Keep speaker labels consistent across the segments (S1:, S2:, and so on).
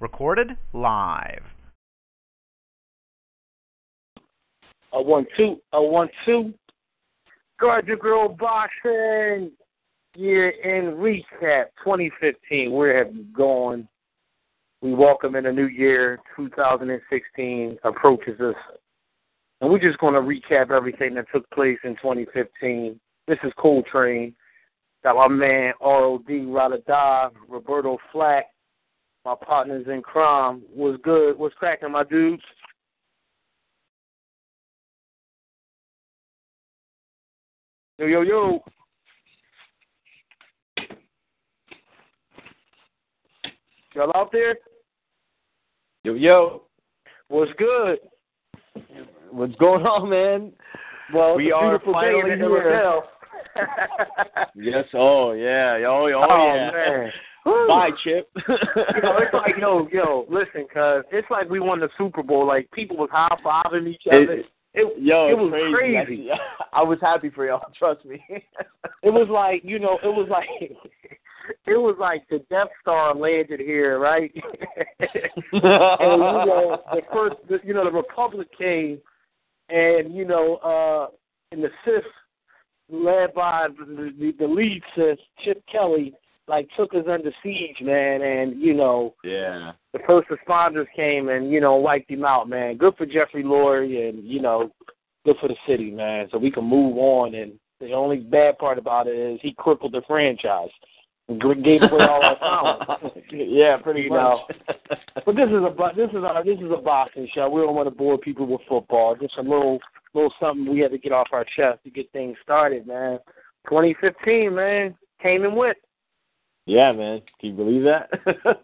S1: Recorded live.
S2: A one two, a one two. Guard girl boxing. Year in recap 2015. Where have you gone? We welcome in a new year. 2016 approaches us, and we're just going to recap everything that took place in 2015. This is Coltrane. Got my man ROD Radada, Roberto Flack, my partners in crime. Was good? was cracking, my dudes? Yo, yo, yo. Y'all out there?
S3: Yo, yo.
S2: What's good?
S3: What's going on, man?
S2: Well,
S3: we are finally here. Yes. Oh, yeah. Oh, oh,
S2: oh
S3: yeah.
S2: man. Woo.
S3: Bye, Chip.
S2: you know, it's like yo, yo, listen, cause it's like we won the Super Bowl. Like people was high fiving each other.
S3: It-
S2: It,
S3: Yo,
S2: it was
S3: crazy.
S2: crazy.
S3: I, was happy for y'all. Trust me.
S2: it was like you know, it was like it was like the Death Star landed here, right? and you know, the first, the, you know, the Republic came, and you know, uh, and the Sith, led by the, the, the lead Sith, Chip Kelly, like took us under siege, man, and you know,
S3: yeah.
S2: the first responders came and you know wiped him out, man. Good for Jeffrey Lurie, and you know, good for the city, man. So we can move on. And the only bad part about it is he crippled the franchise, and gave away all our talent.
S3: yeah, pretty
S2: You
S3: much.
S2: know. But this is a this is a this is a boxing show. We don't want to bore people with football. Just a little little something we had to get off our chest to get things started, man. 2015, man, came and went.
S3: Yeah, man. Can you believe that?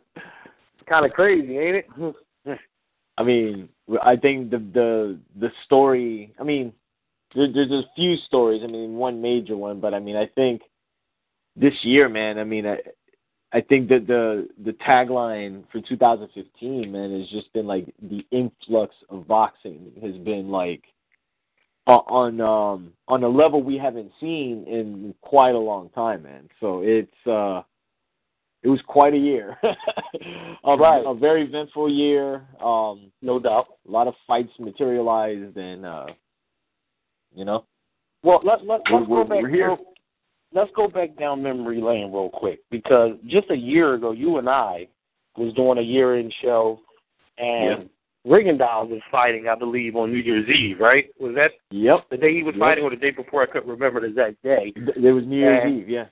S2: Kind of crazy, ain't it?
S3: I mean, I think the the the story. I mean, there, there's a few stories. I mean, one major one, but I mean, I think this year, man. I mean, I I think that the the tagline for 2015, man, has just been like the influx of boxing has been like on um on a level we haven't seen in quite a long time, man. So it's uh it was quite a year. a,
S2: Right.
S3: a very eventful year. Um
S2: No doubt.
S3: a lot of fights materialized and uh you know
S2: Well, let let let's
S3: We're-
S2: go back. real- let's go back down memory lane real quick because just a year ago, you and I was doing a year-end show, and Rigondeaux was fighting, I believe, on New Year's Eve. Right? Was that
S3: yep
S2: the day he was
S3: Yep.
S2: fighting, or the day before? I couldn't remember the exact day.
S3: It was new year's
S2: Yeah.
S3: eve yeah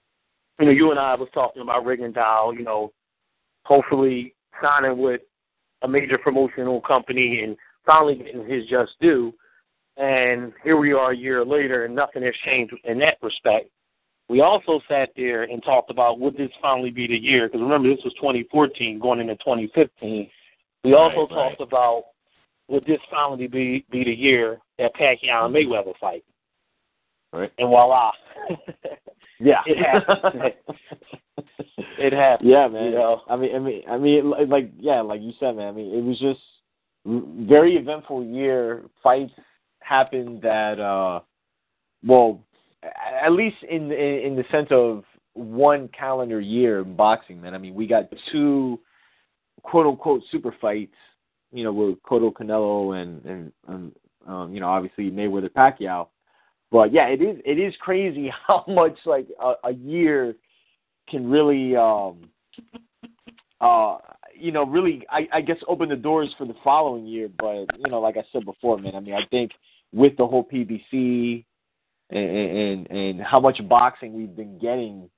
S2: You know, you and I was talking about Rigondeaux. You know, hopefully signing with a major promotional company and finally getting his just due. And here we are a year later, and nothing has changed in that respect. We also sat there and talked about would this finally be the year? Because remember, this was 2014 going into 2015. We also
S3: Right, right.
S2: talked about would this finally be be the year that Pacquiao and Mayweather fight?
S3: Right.
S2: And voila,
S3: yeah
S2: It happened. it happened.
S3: yeah man
S2: You know?
S3: i mean i mean i mean li- like yeah like you said man i mean it was just very eventful year fights happened that uh well at least in in, in the sense of one calendar year in boxing man i mean we got two quote unquote super fights you know with Cotto Canelo and and um, um you know obviously Mayweather Pacquiao but yeah it is it is crazy how much like a, a year can really um uh you know really I, I guess open the doors for the following year. But you know like I said before man I mean I think with the whole PBC and and and how much boxing we've been getting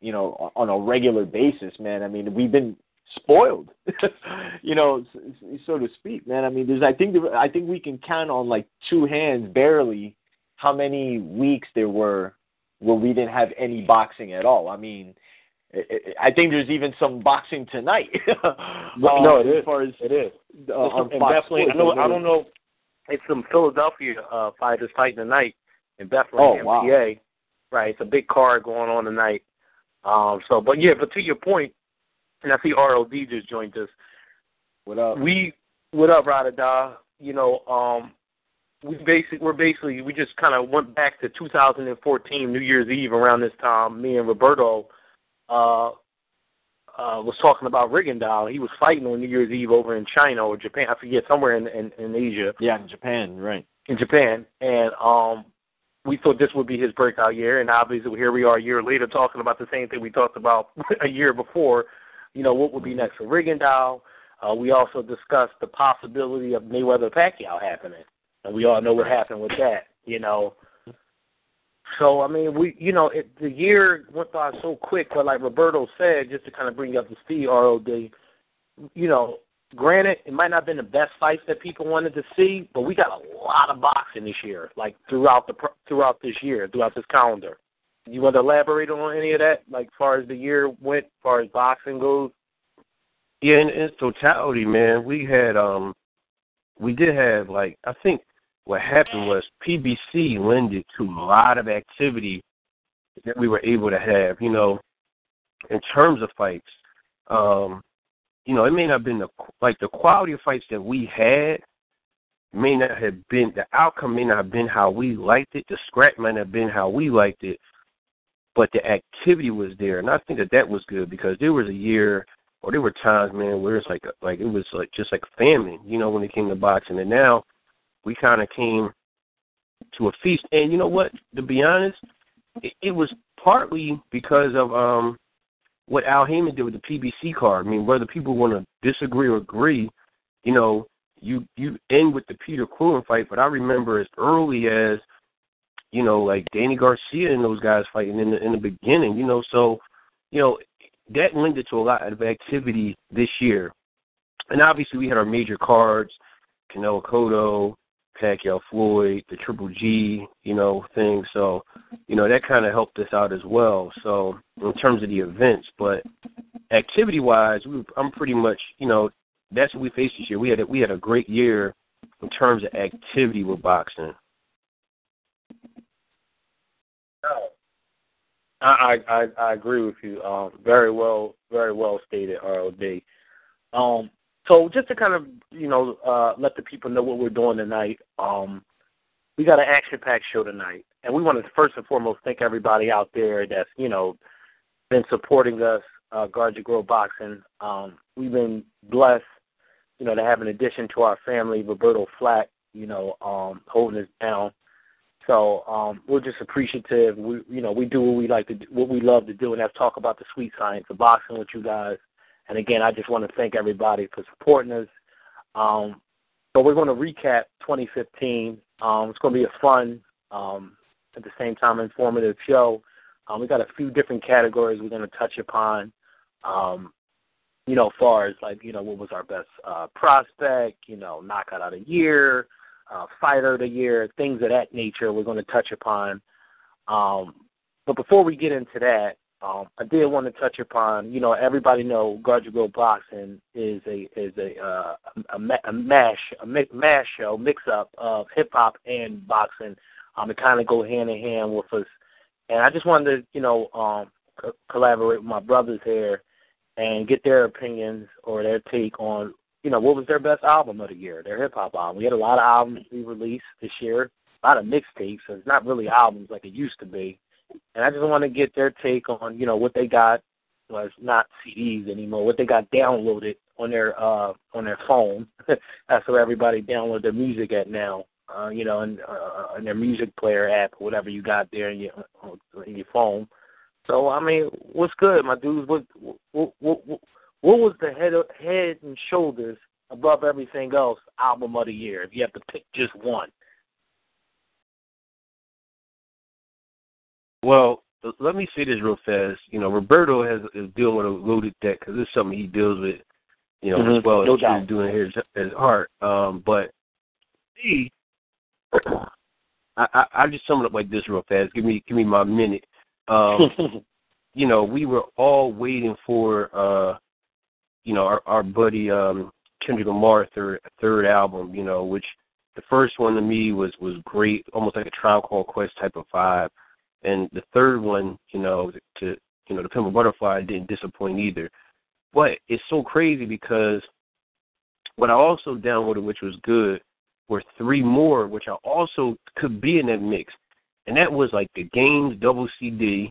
S3: you know on a regular basis man I mean we've been spoiled you know s- s- so to speak man. I mean there's I think there, I think we can count on like two hands barely how many weeks there were where we didn't have any boxing at all. I mean, I- think there's even some boxing tonight.
S2: Well, no,
S3: Uh,
S2: it
S3: as
S2: is.
S3: far as
S2: It is.
S3: uh, on
S2: and
S3: Fox
S2: definitely, I know. I don't know. It's some Philadelphia uh, fighters fighting tonight in Bethlehem,
S3: Oh, wow.
S2: PA. Right, it's a big card going on tonight. Um. So, but yeah, but to your point, and I see ROD just joined us.
S3: What up?
S2: We, what up, Radada? You know, um, we basic, we're basically, we just kind of went back to 2014 New Year's Eve around this time. Me and Roberto, uh, uh, was talking about Rigondeaux. He was fighting on New Year's Eve over in China or Japan. I forget somewhere in in, in Asia.
S3: Yeah, in Japan, right?
S2: In Japan, and um, we thought this would be his breakout year, and obviously here we are a year later talking about the same thing we talked about a year before. You know what would be next for Rigondeaux. Uh, we also discussed the possibility of Mayweather Pacquiao happening, and we all know what happened with that. You know, so I mean, we you know it, the year went by so quick, but like Roberto said, just to kind of bring up to speed, ROD, you know, granted it might not have been the best fights that people wanted to see, but we got a lot of boxing this year, like throughout the throughout this year, throughout this calendar. You want to elaborate on any of that, like far as the year went, far as boxing goes?
S4: Yeah, in, in totality, man, we had um, we did have like I think what happened was PBC lended to a lot of activity that we were able to have. You know, in terms of fights, um, you know, it may not have been the like the quality of fights that we had may not have been the outcome may not have been how we liked it. The scrap might not have been how we liked it, but the activity was there, and I think that that was good because there was a year or there were times, man, where it's like like it was like just like famine, you know, when it came to boxing, and now we kind of came to a feast. And you know what? To be honest, it, it was partly because of um what Al Haymon did with the PBC card. I mean, whether people want to disagree or agree, you know, you you end with the Peter Quillin fight, but I remember as early as you know, like Danny Garcia and those guys fighting in the in the beginning, you know, so you know that lended to a lot of activity this year. And obviously we had our major cards, Canelo Cotto, Pacquiao Floyd, the Triple G, you know, thing. So, you know, that kind of helped us out as well. So, in terms of the events, but activity wise, we, I'm pretty much, you know, that's what we faced this year. We had a, we had a great year in terms of activity with boxing.
S2: I I I agree with you. Um, very well, very well stated, ROD. Um, so just to kind of you know uh, let the people know what we're doing tonight, um, we got an action-packed show tonight, and we want to first and foremost thank everybody out there that's you know been supporting us, uh, Guard Your Grow Boxing. Um, we've been blessed, you know, to have an addition to our family, Roberto Flack, you know, um, holding us down. So um, we're just appreciative. We, you know, we do what we like to, do, what we love to do, and that's talk about the sweet science of boxing with you guys. And again, I just want to thank everybody for supporting us. Um, so we're going to recap 2015. Um, it's going to be a fun, um, at the same time, informative show. Um, we got a few different categories we're going to touch upon. Um, you know, far as like, you know, what was our best uh, prospect, you know, knockout of the year, uh, fighter of the year, things of that nature we're going to touch upon. Um, but before we get into that, um, I did want to touch upon, you know, everybody know Grow Boxing is a is a uh, a, a mash a mash show mix up of hip hop and boxing. Um, it kind of go hand in hand with us, and I just wanted to, you know, um, co- collaborate with my brothers here and get their opinions or their take on, you know, what was their best album of the year, their hip hop album. We had a lot of albums we released this year, a lot of mixtapes. So it's not really albums like it used to be and I just want to get their take on you know what they got was not CDs anymore, what they got downloaded on their uh on their phone. That's where everybody download their music at now. Uh, you know, and uh, in their music player app, whatever you got there in your in your phone. So I mean, what's good, my dudes? What what what, what was the head of, head and shoulders above everything else album of the year? If you have to pick just one.
S4: Well, let me say this real fast. You know, Roberto has is dealing with a loaded deck because it's something he deals with, you know,
S2: mm-hmm.
S4: as well
S2: no
S4: as
S2: doubt.
S4: doing his his art. Um, but me, I, I I just sum it up like this real fast. Give me give me my minute. Um, you know, we were all waiting for uh, you know, our our buddy um Kendrick Lamar third third album. You know, which the first one to me was was great, almost like a Tribe Called Quest type of vibe. And the third one, you know, to you know, the Pimp a Butterfly didn't disappoint either. But it's so crazy because what I also downloaded, which was good, were three more, which I also could be in that mix. And that was like the Games double CD,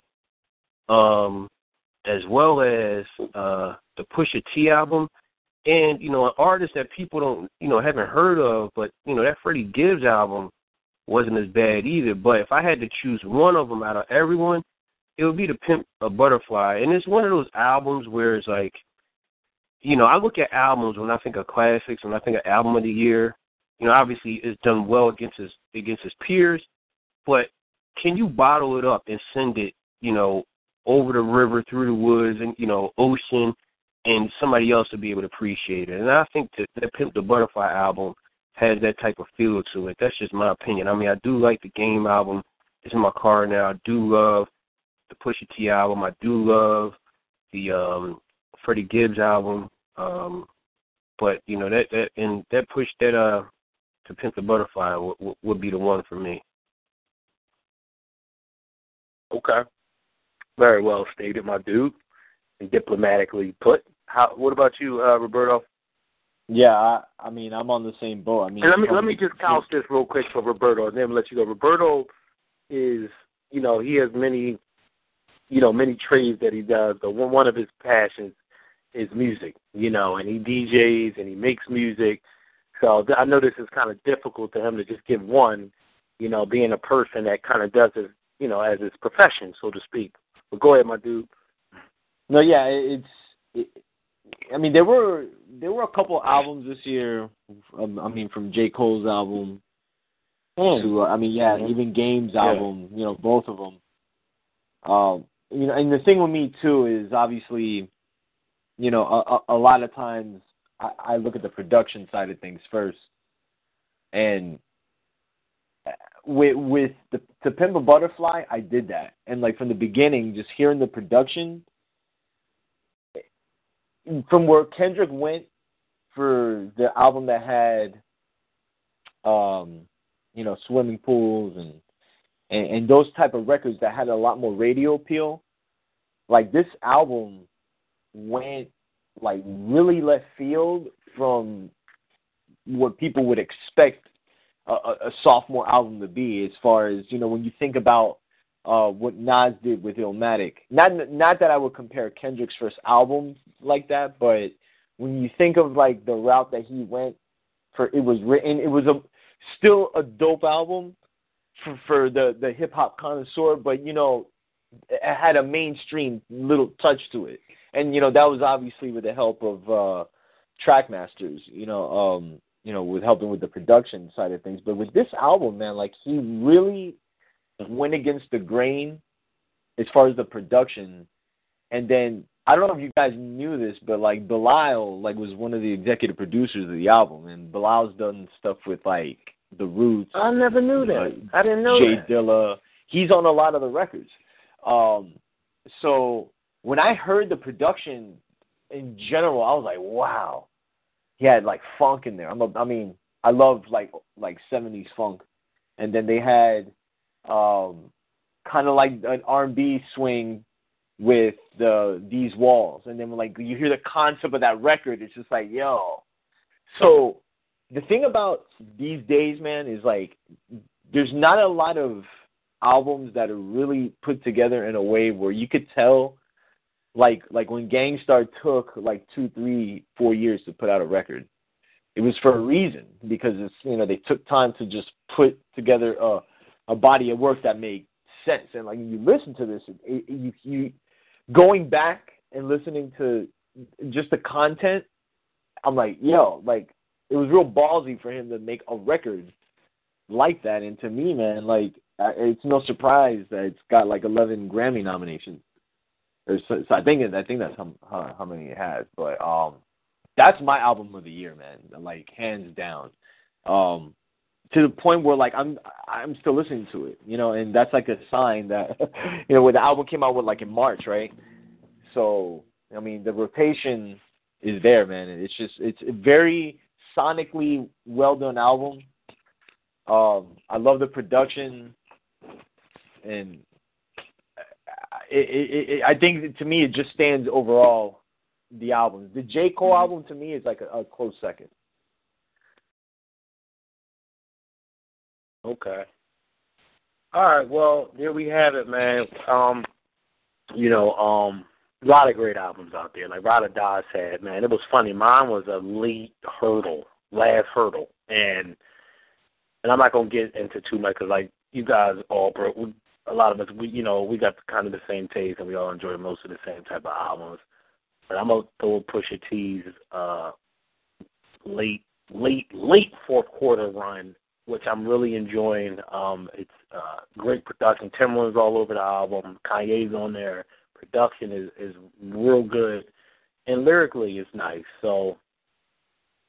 S4: um, as well as uh the Pusha T album, and you know an artist that people don't you know haven't heard of, but you know that Freddie Gibbs album wasn't as bad either. But if I had to choose one of them out of everyone, it would be the Pimp a Butterfly, and it's one of those albums where it's like, you know, I look at albums when I think of classics, when I think of album of the year. You know, obviously it's done well against his against his peers, but can you bottle it up and send it, you know, over the river, through the woods, and you know, ocean, and somebody else to be able to appreciate it? And I think that that Pimp the Butterfly album has that type of feel to it. That's just my opinion. I mean, I do like the Game album. It's in my car now. I do love the Pusha T album. I do love the um Freddie Gibbs album. Um but you know that that and that push that uh to Pimp the Butterfly w- w- would be the one for me.
S2: Okay. Very well stated, my dude, and diplomatically put. How? What about you, uh, Roberto?
S3: Yeah, I, I mean, I'm on the same boat. I mean,
S2: And let me let me just couch this real quick for Roberto, and then let you go. Roberto is, you know, he has many, you know, many trades that he does. But one one of his passions is music, you know, and he DJs and he makes music. So th- I know this is kind of difficult to him to just give one, you know, being a person that kind of does it, you know, as his profession, so to speak. But go ahead, my dude.
S3: No, yeah, it's. It, I mean, there were there were a couple albums this year. Um, I mean, from J Cole's album to uh, I mean, yeah,
S2: Mhm.
S3: even Games
S2: Yeah.
S3: album. You know, both of them. Um, you know, and the thing with me too is obviously, you know, a, a, a lot of times I, I look at the production side of things first, and uh, with with the to Pimp a Butterfly, I did that, and like from the beginning, just hearing the production from where Kendrick went for the album that had um you know swimming pools and, and and those type of records that had a lot more radio appeal like this album went like really left field from what people would expect a, a, a sophomore album to be as far as you know when you think about uh, what Nas did with Illmatic. Not not that I would compare Kendrick's first album like that, but when you think of like the route that he went for, it was written. It was a still a dope album for for the the hip hop connoisseur, but you know, it had a mainstream little touch to it, and you know that was obviously with the help of uh, Trackmasters. You know, um, you know, with helping with the production side of things. But with this album, man, like he really went against the grain as far as the production. And then I don't know if you guys knew this, but like Bilal like was one of the executive producers of the album, and Bilal's done stuff with like the Roots.
S2: I never knew that. I didn't know
S3: Jay
S2: that.
S3: Dilla. He's on a lot of the records. Um, so when I heard the production in general, I was like, wow. He had like funk in there. I'm a, I mean, I love like like 70s funk, and then they had um, kind of like an R&B swing with the these walls, and then like you hear the concept of that record, it's just like yo. So the thing about these days, man, is like there's not a lot of albums that are really put together in a way where you could tell like like when Gang Starr took like two, three, four years to put out a record. It was for a reason because it's you know they took time to just put together a a body of work that made sense. And like you listen to this, you you going back and listening to just the content, I'm like, yo, like it was real ballsy for him to make a record like that. And to me, man, like it's no surprise that it's got like 11 Grammy nominations. Or so, so I think I think that's how, how how many it has. But um, that's my album of the year, man. Like hands down. Um, to the point where like I'm I'm still listening to it, you know, and that's like a sign that you know when the album came out with like in March, right? So I mean the rotation is there, man. It's just it's a very sonically well done album. Um, I love the production, and it, it, it, I think to me it just stands overall the album. The J Cole album to me is like a, a close second.
S2: Okay. All right. Well, there we have it, man. Um, you know, um, a lot of great albums out there. Like or Die said, man, it was funny. Mine was a late hurdle, last hurdle, and and I'm not gonna get into too much because like you guys all broke. A lot of us, we you know, we got kind of the same taste and we all enjoy most of the same type of albums. But I'm gonna throw Pusha T's uh, late, late, late fourth quarter run, which I'm really enjoying. Um, it's uh, great production. Timbaland's all over the album. Kanye's on there. Production is is real good, and lyrically it's nice. So,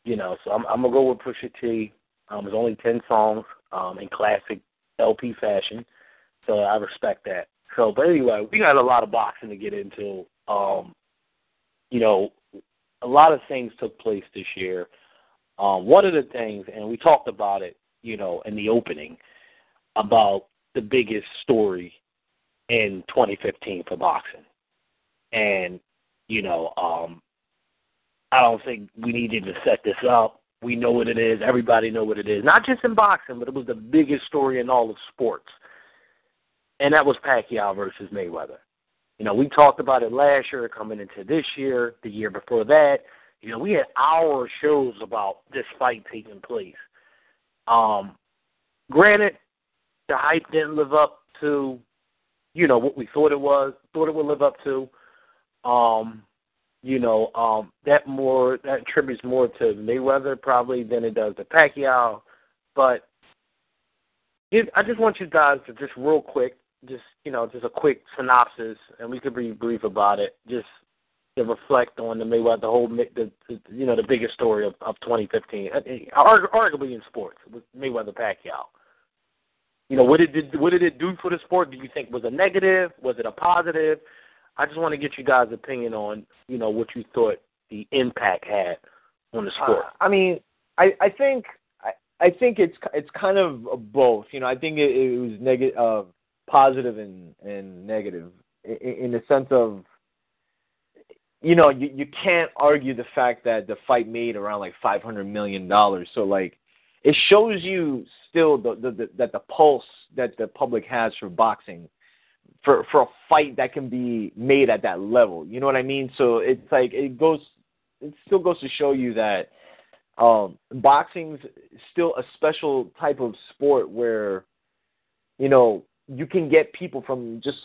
S2: you know, so I'm I'm gonna go with Pusha T. Um, it's only ten songs um, in classic LP fashion, so I respect that. So, but anyway, we got a lot of boxing to get into. Um, you know, a lot of things took place this year. Um, one of the things, and we talked about it, you know, in the opening, about the biggest story in 2015 for boxing, and you know, um, I don't think we needed to set this up. We know what it is. Everybody know what it is. Not just in boxing, but it was the biggest story in all of sports, and that was Pacquiao versus Mayweather. You know, we talked about it last year, coming into this year, the year before that. You know, we had hour shows about this fight taking place. Um, granted, the hype didn't live up to, you know, what we thought it was, thought it would live up to. Um, you know, um, that more that attributes more to Mayweather probably than it does to Pacquiao. But it, I just want you guys to just real quick just you know just a quick synopsis, and we could be brief about it. Just to reflect on the Mayweather, the whole the, the you know the biggest story of, of 2015, uh, arguably in sports, with Mayweather Pacquiao. You know what did it what did it do for the sport? Do you think was a negative? Was it a positive? I just want to get you guys' opinion on you know what you thought the impact had on the sport.
S3: Uh, I mean, I I think I, I think it's it's kind of both. You know, I think it, it was negative. Uh, positive and and negative in, in the sense of you know you you can't argue the fact that the fight made around like five hundred million dollars. So like it shows you still the, the, the that the pulse that the public has for boxing for for a fight that can be made at that level. You know what i mean? So it's like it goes it still goes to show you that um boxing's still a special type of sport where you know you can get people from just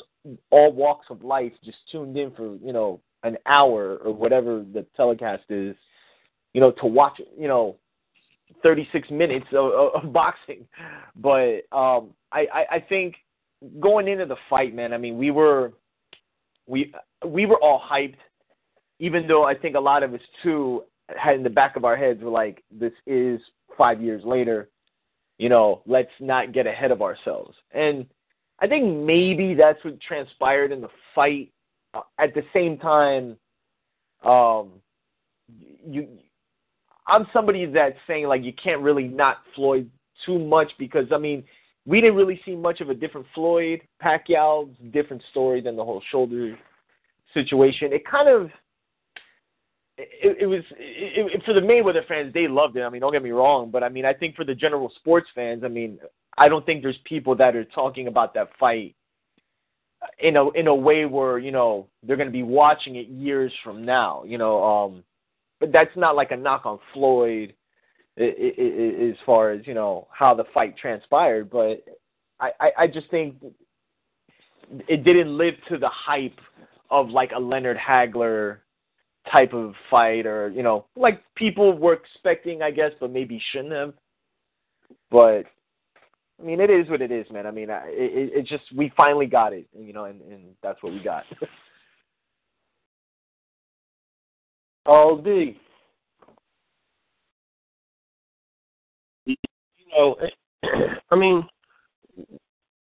S3: all walks of life just tuned in for you know an hour or whatever the telecast is, you know, to watch you know 36 minutes of, of boxing. But um, I, I I think going into the fight, man. I mean, we were we we were all hyped, even though I think a lot of us too had in the back of our heads were like, this is five years later. You know, let's not get ahead of ourselves. And I think maybe that's what transpired in the fight. Uh, at the same time, um, you, I'm somebody that's saying like you can't really not Floyd too much because I mean we didn't really see much of a different Floyd Pacquiao different story than the whole shoulder situation. It kind of it, it was it, it, for the Mayweather fans. They loved it. I mean, don't get me wrong, but I mean, I think for the general sports fans, I mean, I don't think there's people that are talking about that fight in a in a way where you know they're going to be watching it years from now. You know, um, but that's not like a knock on Floyd as far as you know how the fight transpired. But I, I, I just think it didn't live to the hype of like a Leonard Hagler type of fight, or you know, like people were expecting, I guess, but maybe shouldn't have. But I mean, it is what it is, man. I mean, it, it, it just we finally got it, you know, and, and that's what we got.
S2: All D.
S4: You know, I mean,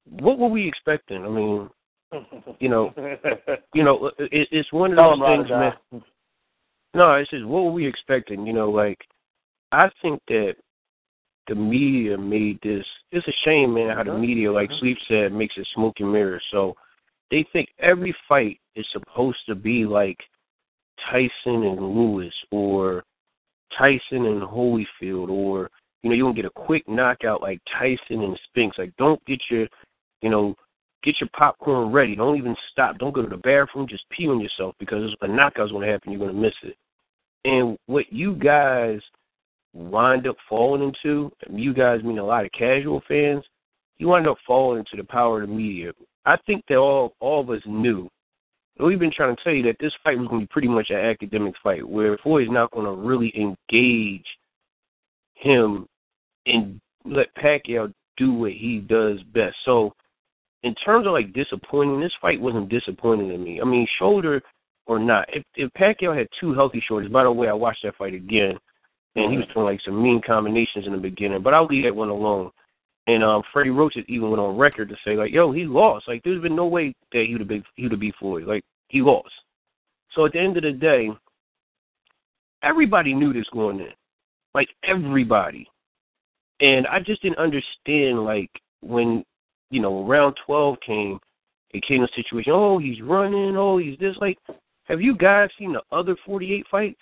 S4: what were we expecting? I mean, you know, you know, it, it's one of those things, man. No, it's just what were we expecting? You know, like I think that the media made this. It's a shame, man, how the uh-huh. media, like uh-huh. Sleep said, makes it smoke and mirrors. So they think every fight is supposed to be like Tyson and Lewis or Tyson and Holyfield or you know, you to get a quick knockout like Tyson and Spinks. Like don't get your you know, Get your popcorn ready. Don't even stop. Don't go to the bathroom. Just pee on yourself because a knockout's going to happen. You're going to miss it. And what you guys wind up falling into, you guys mean a lot of casual fans, you wind up falling into the power of the media. I think that all all of us knew. We've been trying to tell you that this fight was going to be pretty much an academic fight, where Floyd's not going to really engage him and let Pacquiao do what he does best. So, in terms of like disappointing, this fight wasn't disappointing to me. I mean, shoulder or not, if if Pacquiao had two healthy shoulders, by the way, I watched that fight again, and he was doing like some mean combinations in the beginning, but I'll leave that one alone. And um, Freddie Roach even went on record to say like, "Yo, he lost. Like, there's been no way that he would have been he would have beat Floyd. Like, he lost." So at the end of the day, everybody knew this going in, like everybody. And I just didn't understand like when you know round twelve came, it came a situation. Oh, he's running. Oh, he's this. Like, have you guys seen the other forty eight fights?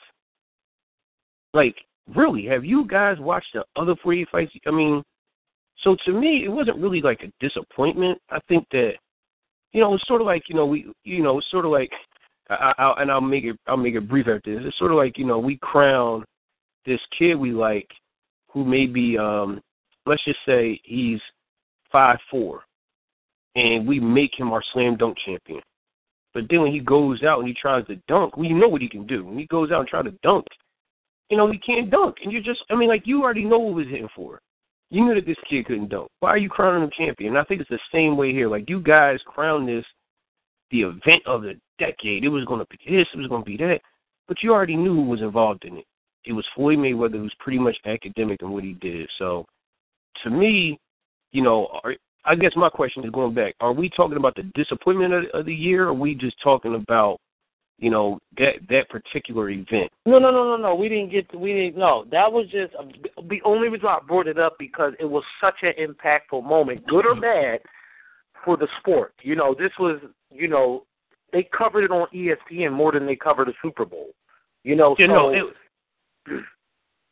S4: Like, really, have you guys watched the other forty eight fights? I mean, so to me, it wasn't really like a disappointment. I think that you know it's sort of like you know we you know it's sort of like I, I, and I'll make it I'll make it brief after this. It's sort of like you know we crown this kid we like who may be um let's just say he's five four and we make him our slam dunk champion. But then when he goes out and he tries to dunk, we know what he can do. When he goes out and tries to dunk, you know, he can't dunk. And you just I mean like you already know what was hitting for. You knew that this kid couldn't dunk. Why are you crowning him champion? And I think it's the same way here. Like you guys crown this the event of the decade. It was going to be this. It was going to be that. But you already knew who was involved in it. It was Floyd Mayweather, who was pretty much academic in what he did. So, to me, you know, are, I guess my question is going back: Are we talking about the disappointment of, of the year, or are we just talking about, you know, that that particular event?
S2: No, no, no, no, no. We didn't get. To, we didn't. No, that was just um, the only reason I brought it up because it was such an impactful moment, good or bad, for the sport. You know, this was. You know, they covered it on ESPN more than they covered the Super Bowl. You know,
S4: You
S2: so
S4: know, it,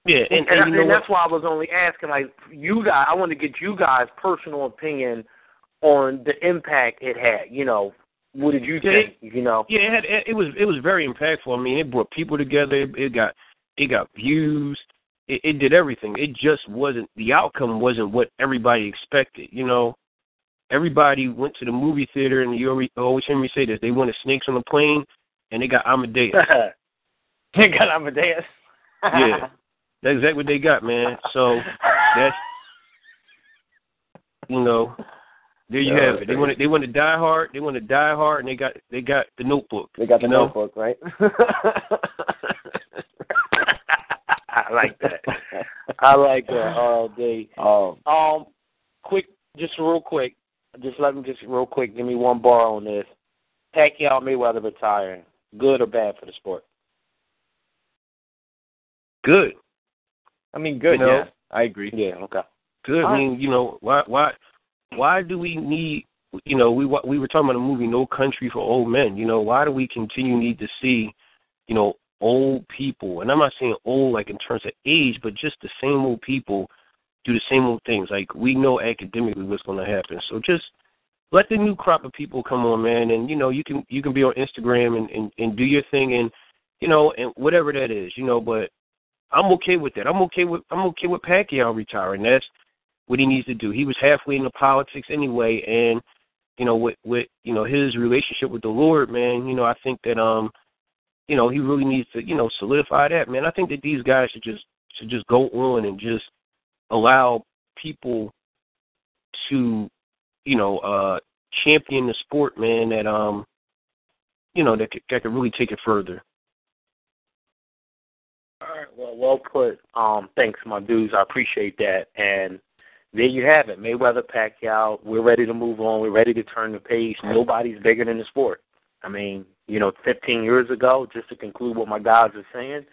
S4: yeah, and,
S2: and,
S4: and,
S2: and that's why I was only asking, like, you guys. I want to get you guys' personal opinion on the impact it had. You know, what did you
S4: Yeah,
S2: think? You know,
S4: Yeah, it had it was it was very impactful. I mean, it brought people together. It, it got it got views. It, it did everything. It just wasn't the outcome wasn't what everybody expected. You know, everybody went to the movie theater, and you always, always hear me say this: they wanted snakes on the plane, and they got Amadeus.
S3: They got Amadeus.
S4: Yeah. That's exactly what they got, man. So that's you know, there you
S3: Yeah,
S4: have it. They want to they want to die hard. They want to die hard, and they got they got the Notebook.
S3: They got the
S4: know?
S3: notebook, right?
S2: I like that. I like that all day.
S3: um,
S2: Um, quick, just real quick, just let me just real quick give me one bar on this. Pacquiao Mayweather retiring, good or bad for the sport?
S4: Good.
S3: I mean, good.
S4: You know?
S3: yeah, I agree.
S2: Yeah, okay.
S4: Good. I mean, you know, why why why do we need you know, we we were talking about a movie No Country for Old Men, you know, why do we continue need to see, you know, old people, and I'm not saying old like in terms of age, but just the same old people do the same old things. Like we know academically what's going to happen. So just let the new crop of people come on, man, and you know you can you can be on Instagram and and, and do your thing, and you know and whatever that is, you know. But I'm okay with that. I'm okay with I'm okay with Pacquiao retiring. That's what he needs to do. He was halfway into politics anyway, and you know with with you know his relationship with the Lord, man. You know I think that um you know he really needs to you know solidify that, man. I think that these guys should just should just go on and just allow people to you know uh champion the sport, man. That um you know that could, that could really take it further.
S2: All right, well, well put. Um, thanks, my dudes. I appreciate that. And there you have it, Mayweather, Pacquiao. We're ready to move on. We're ready to turn the page. Mm-hmm. Nobody's bigger than the sport. I mean, you know, 15 years ago, just to conclude what my guys are saying,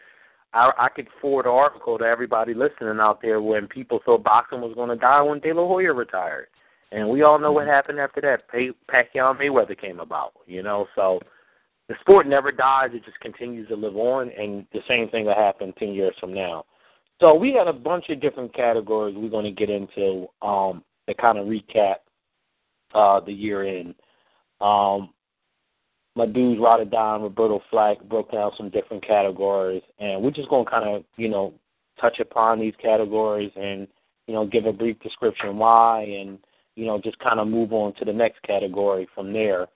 S2: I, I could forward an article to everybody listening out there when people thought boxing was going to die when De La Hoya retired. And we all know what mm-hmm. happened after that. Pa- Pacquiao and Mayweather came about, you know, so the sport never dies. It just continues to live on, and the same thing will happen 10 years from now. So we got a bunch of different categories we're going to get into um, to kind of recap uh, the year in. Um, my dudes Rotterdam, Roberto Flack broke down some different categories, and we're just going to kind of, you know, touch upon these categories and, you know, give a brief description why, and you know, just kind of move on to the next category from there.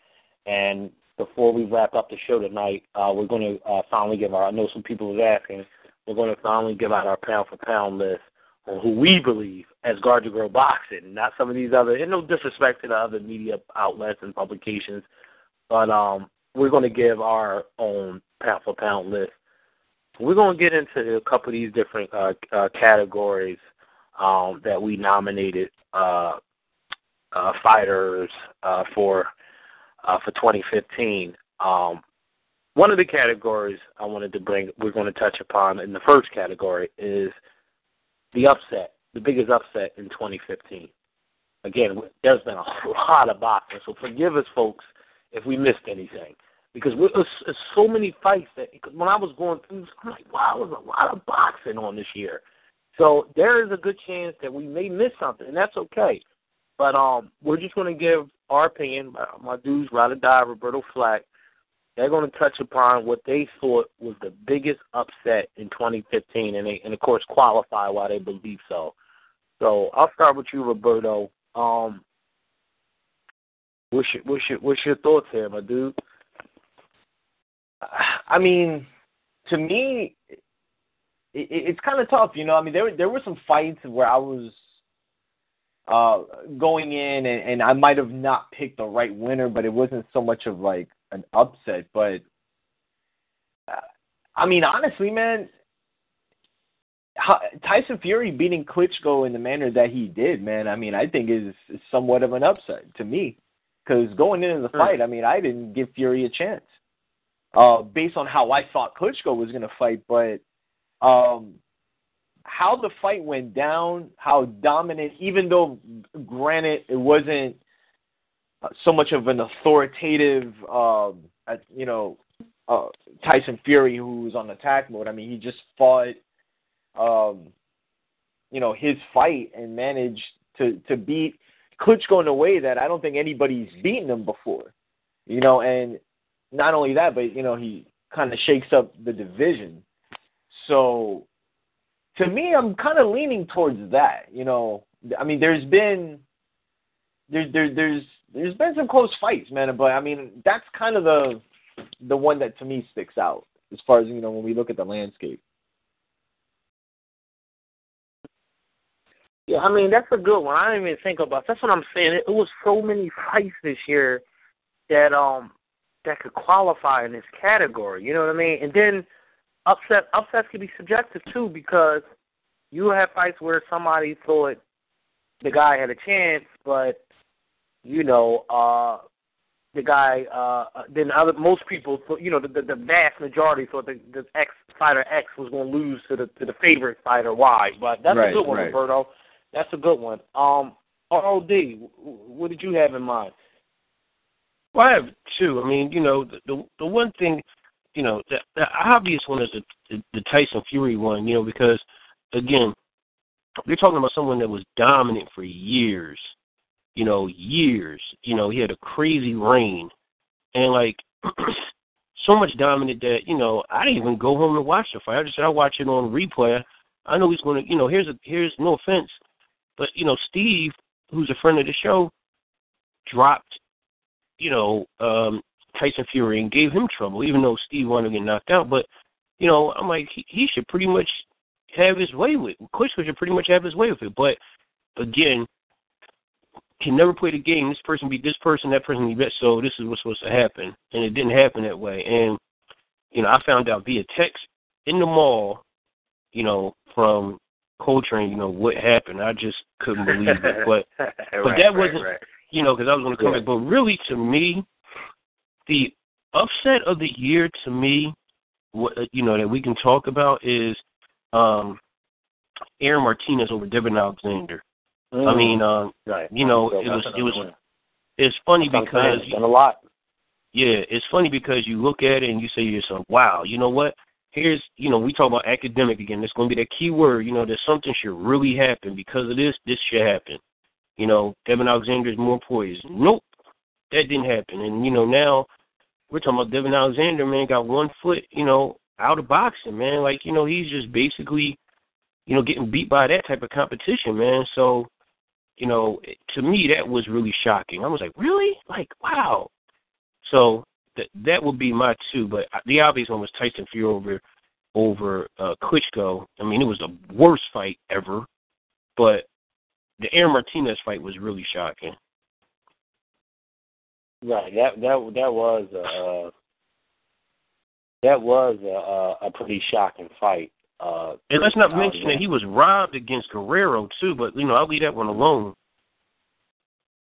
S2: And before we wrap up the show tonight, uh, we're going to uh, finally give our. I know some people are asking. We're going to finally give out our pound for pound list on who we believe as Guard Your Girl Boxing, not some of these other. And no disrespect to the other media outlets and publications, but um, we're going to give our own pound for pound list. We're going to get into a couple of these different uh, uh, categories um, that we nominated uh, uh, fighters uh, for uh, for 2015. Um, one of the categories I wanted to bring, we're going to touch upon in the first category is the upset, the biggest upset in 2015. Again, there's been a lot of boxing, so forgive us, folks, if we missed anything. Because it's so many fights that when I was going through, this, I'm like, wow, there's a lot of boxing on this year. So there is a good chance that we may miss something, and that's okay. But um, we're just going to give our opinion. My dudes, ride or Die, Roberto Flack, they're going to touch upon what they thought was the biggest upset in 2015, and they, and of course qualify why they believe so. So I'll start with you, Roberto. Um, what's your what's your what's your thoughts here, my dude?
S3: I mean, to me, it, it's kind of tough. You know, I mean, there there were some fights where I was uh, going in, and, and I might have not picked the right winner, but it wasn't so much of like an upset. But uh, I mean, honestly, man, how, Tyson Fury beating Klitschko in the manner that he did, man, I mean, I think is, is somewhat of an upset to me. Because going into the fight, I mean, I didn't give Fury a chance uh, based on how I thought Klitschko was going to fight. But um, how the fight went down, how dominant, even though, granted, it wasn't uh, so much of an authoritative, um, you know, uh, Tyson Fury who was on attack mode. I mean, he just fought, um, you know, his fight and managed to to beat Klitschko in a way that I don't think anybody's beaten him before. You know, and not only that, but you know, he kind of shakes up the division. So to me, I'm kind of leaning towards that. You know, I mean, there's been there's there, there's there's been some close fights, man. But I mean, that's kind of the the one that to me sticks out as far as you know when we look at the landscape.
S5: Yeah, I mean that's a good one. I didn't even think about. That's what I'm saying. It, it was so many fights this year that um that could qualify in this category. You know what I mean? And then upset upsets can be subjective too because you have fights where somebody thought the guy had a chance, but you know, uh the guy uh then other most people thought you know, the the, the vast majority thought the, the X fighter X was gonna lose to the to the favorite fighter Y. But that's
S3: right,
S5: a good one,
S3: right.
S5: Roberto. That's a good one. Um ROD, what did you have in mind?
S4: Well, I have two. I mean, you know, the the, the one thing you know, the, the obvious one is the, the the Tyson Fury one, you know, because again, you're talking about someone that was dominant for years, you know, years. You know, he had a crazy reign, and like so much dominant that you know I didn't even go home and watch the fight. I just said I watch it on replay. I know he's to, you know, here's a here's no offense, but you know, Steve, who's a friend of the show, dropped, you know, um, Tyson Fury and gave him trouble, even though Steve wanted to get knocked out. But you know, I'm like, he, he should pretty much have his way with. It. Klitschko should pretty much have his way with it. But again, can never play the game. This person beat this person, that person beat that. So this is what's supposed to happen, and it didn't happen that way. And you know, I found out via text in the mall, you know, from Coltrane, you know, what happened. I just couldn't believe it. But but that
S2: right,
S4: wasn't,
S2: right.
S4: you know, because I was going to come
S2: Yeah.
S4: back. But really, to me, the upset of the year to me, what you know that we can talk about is um Aron Martinez over Devon Alexander. I mean, um,
S2: right.
S4: you know,
S2: So
S4: it was it was it's funny
S2: That's what I'm saying.
S4: because
S2: done a lot.
S4: yeah, it's funny because you look at it and you say to yourself, wow, you know what? Here's, you know, we talk about academic again. It's going to be that key word, you know, that something should really happen because of this, this should happen. You know, Devon Alexander is more poised. Nope, that didn't happen. And you know now we're talking about Devon Alexander, man, got one foot, you know, out of boxing, man. Like you know he's just basically, you know, getting beat by that type of competition, man. So, you know, to me that was really shocking. I was like, really? Like, wow. So that that would be my two, but the obvious one was Tyson Fury over over uh, Klitschko. I mean, it was the worst fight ever, but the Aron Martinez fight was really shocking.
S2: Right. That that that was uh that was a, a pretty shocking fight. Uh,
S4: and let's not mention that he was robbed against Guerrero too. But you know, I'll leave that one alone.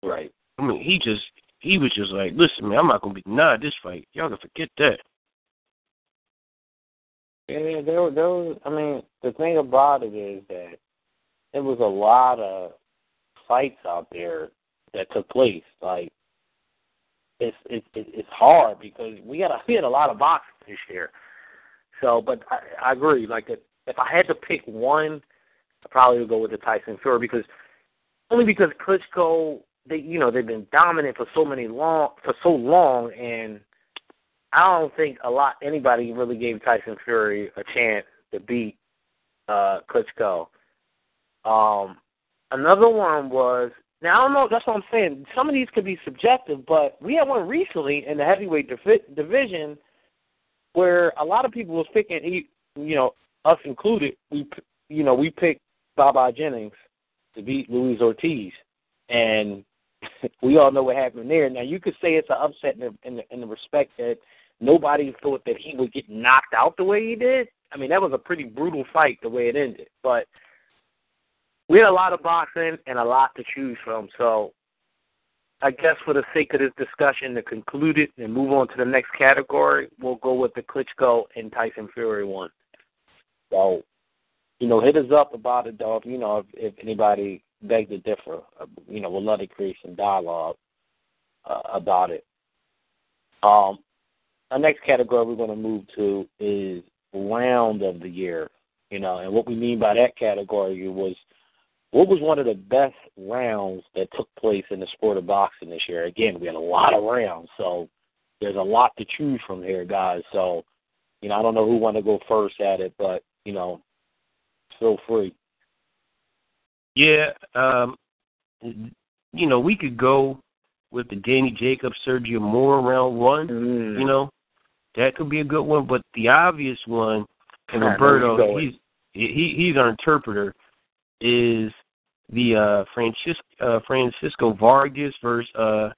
S2: Right.
S4: I mean, he just he was just like, listen, man, I'm not gonna be denied this fight. Y'all can forget that.
S2: Yeah, there, there was. I mean, the thing about it is that there was a lot of fights out there that took place. Like, it's it's it's hard because we got a, we had a lot of boxing this year. So, but I, I agree. Like, if, if I had to pick one, I probably would go with the Tyson Fury because only because Klitschko, they you know they've been dominant for so many long for so long, and I don't think a lot anybody really gave Tyson Fury a chance to beat uh Klitschko. Um another one was now I don't know that's what I'm saying. Some of these could be subjective, but we had one recently in the heavyweight divi- division where a lot of people was picking you know us included we you know we picked Baba Jennings to beat Luis Ortiz and we all know what happened there. Now you could say it's an upset in the, in the, in the respect that nobody thought that he would get knocked out the way he did. I mean, that was a pretty brutal fight the way it ended. But we had a lot of boxing and a lot to choose from. So I guess for the sake of this discussion, to conclude it and move on to the next category, we'll go with the Klitschko and Tyson Fury one. So, you know, hit us up about it. If, you know, if, if anybody begs to differ, uh, you know, we'd love to create some dialogue uh, about it. Um, our next category we're going to move to is round of the year. You know, and what we mean by that category was what was one of the best rounds that took place in the sport of boxing this year. Again, we had a lot of rounds, so there's a lot to choose from here, guys. So, you know, I don't know who want to go first at it, but you know, feel free.
S4: Yeah, um, you know, we could go with the Danny Jacobs, Sergio Mora round one.
S2: Mm.
S4: You know, that could be a good one. But the obvious one, and Roberto, he's he he's our interpreter, is the uh, Francisco uh, Francisco Vargas versus uh,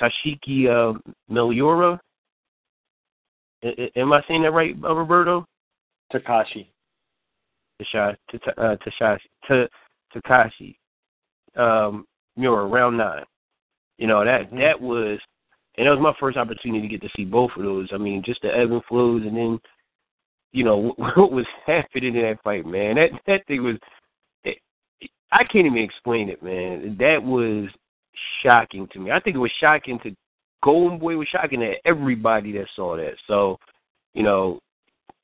S4: Tashiki uh, Meliora. I, am I saying that right, uh, Roberto?
S3: Takashi.
S4: Tashashi. Uh, Tashashi. Takashi. Um, Miura, round nine. You know that
S3: mm-hmm.
S4: that was and that was my first opportunity to get to see both of those. I mean, just the ebb and flows, and then you know what what was happening in that fight, man. That that thing was, I can't even explain it, man. That was shocking to me. I think it was shocking to Golden Boy. Was shocking to everybody that saw that. So, you know,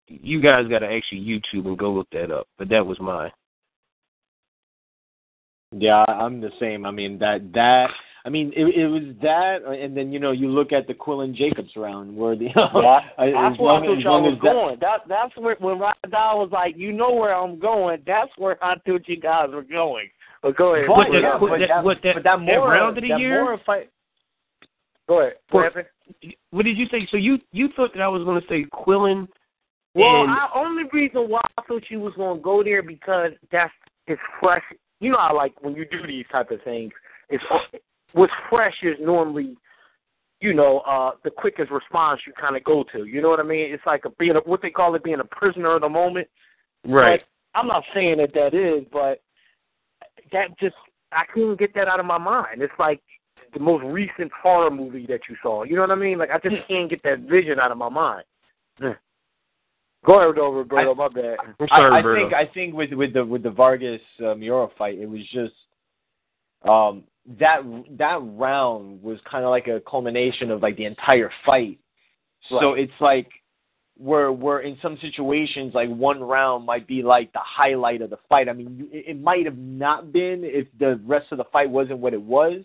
S4: you guys got to actually YouTube and go look that up. But that was mine.
S3: Yeah, I'm the same. I mean that that I mean, it, it was that, and then you know you look at the Quillin Jacobs round where the
S2: yeah,
S3: as
S2: that's where I thought y'all was
S3: that,
S2: going. That that's where when Rydal was like, you know where I'm going. That's where I thought you guys were going. But go ahead.
S3: But,
S2: go
S3: yeah, but, that,
S4: what, that,
S3: but that more
S4: round of the year.
S3: Fight.
S2: Go ahead. What?
S4: What did you say? So you you thought that I was going to say Quillin?
S2: Well,
S4: and,
S2: I, only reason why I thought you was going to go there because that's it's fresh. You know, I like when you do these type of things. It's what's fresh is normally, you know, uh the quickest response you kind of go to. You know what I mean? It's like a, being a, what they call it being a prisoner of the moment.
S4: right.
S2: But I'm not saying that that is, but that just I couldn't get that out of my mind. It's like the most recent horror movie that you saw. You know what I mean? Like I just can't get that vision out of my mind. Go ahead, over, Roberto. My bad.
S4: I'm sorry,
S3: I, I
S4: Roberto.
S3: think I think with with the with the Vargas uh, Miura fight, it was just um that that round was kind of like a culmination of like the entire fight. So it's like where where in some situations like one round might be like the highlight of the fight. I mean, it, it might have not been if the rest of the fight wasn't what it was,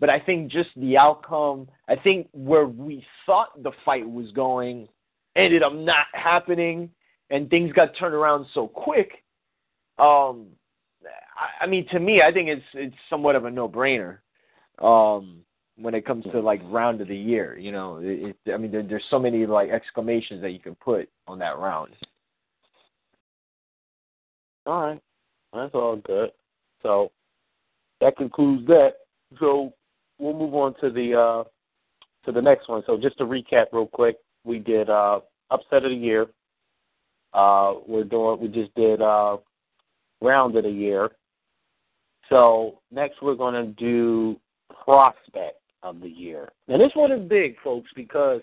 S3: but I think just the outcome. I think where we thought the fight was going ended up not happening, and things got turned around so quick. Um, I, I mean, to me, I think it's it's somewhat of a no brainer. Um, when it comes to like round of the year. You know, it, it, I mean, there, there's so many like exclamations that you can put on that round.
S2: All right, that's all good. So that concludes that. So we'll move on to the uh, to the next one. So just to recap real quick, we did uh, upset of the year. Uh, we're doing. We just did uh, round of the year. So next we're going to do prospect of the year. And this one is big, folks, because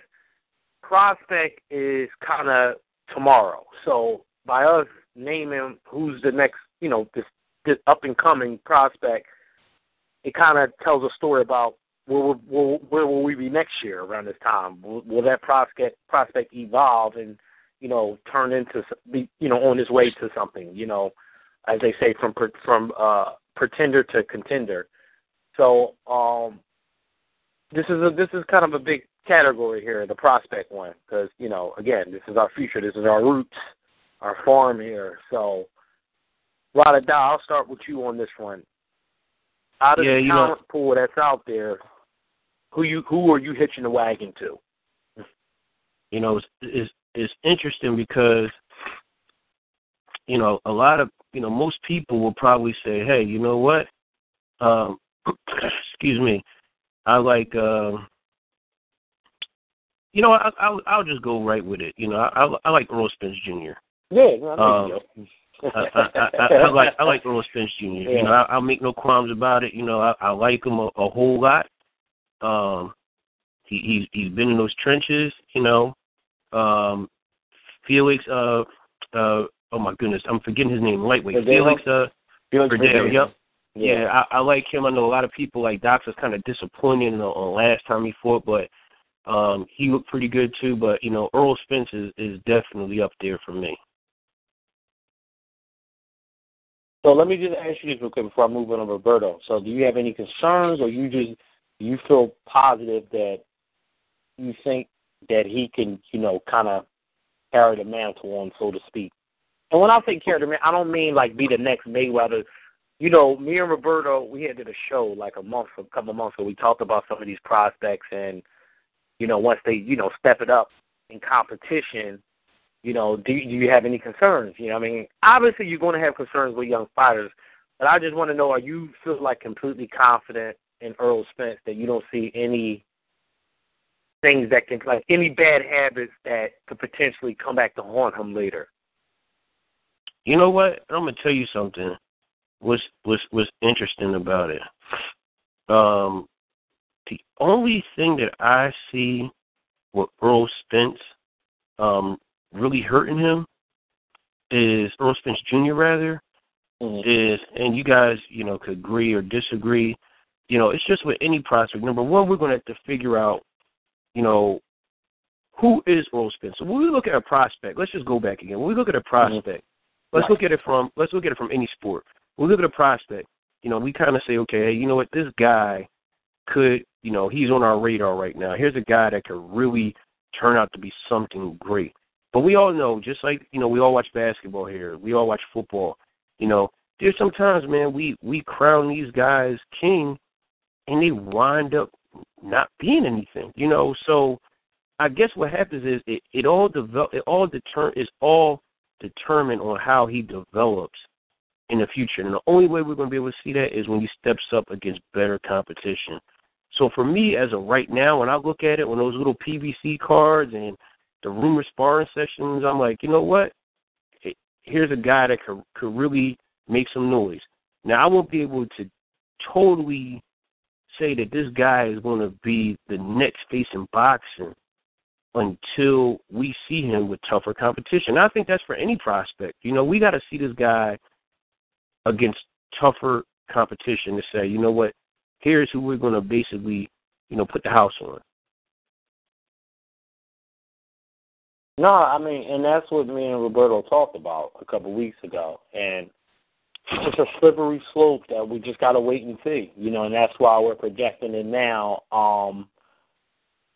S2: prospect is kind of tomorrow. So by us naming who's the next, you know, this, this up and coming prospect, it kind of tells a story about where will, where, where will we be next year around this time? Will, will that prospect prospect evolve and you know turn into you know on his way to something? You know, as they say from from uh, pretender to contender. So um, this is a this is kind of a big category here, the prospect one, because you know, again, this is our future, this is our roots, our farm here. So, Rada Da, I'll start with you on this one. Out of
S4: yeah,
S2: the talent know, pool that's out there, who you who are you hitching the wagon to?
S4: You know, it's it's, it's interesting because you know a lot of you know most people will probably say, hey, you know what? Um, excuse me I like. Uh, you know, I, I'll I'll just go right with it. You know, I I, I like Errol Spence Jr.
S2: Yeah, no, um,
S4: I, I, I, I like I like Errol Spence Jr. Yeah. You know, I, I'll make no qualms about it. You know, I, I like him a, a whole lot. Um, he he's he's been in those trenches. You know, um, Felix. Uh, uh, oh my goodness, I'm forgetting his name. Lightweight. Felix. Uh,
S2: Felix.
S4: Yep. Yeah, yeah I, I like him. I know a lot of people like Doc was kind of disappointed in the, on last time he fought, but um he looked pretty good too. But you know, Errol Spence is, is definitely up there for me.
S2: So let me just ask you this real quick before I move on to Roberto. So do you have any concerns, or you just you feel positive that you think that he can, you know, kind of carry the mantle on, so to speak? And when I say the mantle, I don't mean like be the next Mayweather you know, me and Roberto, we had did a show like a month, a couple months ago. We talked about some of these prospects, and you know, once they, you know, step it up in competition, you know, do, do you have any concerns? You know, I mean, obviously you're going to have concerns with young fighters, but I just want to know: Are you feel like completely confident in Errol Spence that you don't see any things that can, like, any bad habits that could potentially come back to haunt him later?
S4: You know what? I'm gonna tell you something was was was interesting about it. Um, the only thing that I see with Errol Spence um, really hurting him is Errol Spence Jr. rather mm-hmm. is, and you guys, you know, could agree or disagree. You know, it's just with any prospect. Number one, we're going to have to figure out, you know, who is Errol Spence. So when we look at a prospect, let's just go back again. When we look at a mm-hmm. prospect. Let's right. look at it from let's look at it from any sport we look at a prospect, you know, we kind of say, okay, you know what, this guy could, you know, he's on our radar right now. Here's a guy that could really turn out to be something great. But we all know, just like you know, we all watch basketball here, we all watch football. You know, there's sometimes, man, we we crown these guys king, and they wind up not being anything. You know, so I guess what happens is it, it all develop, it all deter, is all determined on how he develops in the future. And the only way we're going to be able to see that is when he steps up against better competition. So for me, as of right now, when I look at it, when those little PBC cards and the rumor sparring sessions, I'm like, you know what? Here's a guy that could could really make some noise. Now I won't be able to totally say that this guy is going to be the next face in boxing until we see him with tougher competition. I think that's for any prospect. You know, we got to see this guy against tougher competition to say, you know what, here's who we're going to basically, you know, put the house on.
S2: No, I mean, and that's what me and Roberto talked about a couple of weeks ago, and it's a slippery slope that we just got to wait and see, you know, and that's why we're projecting it now. Um,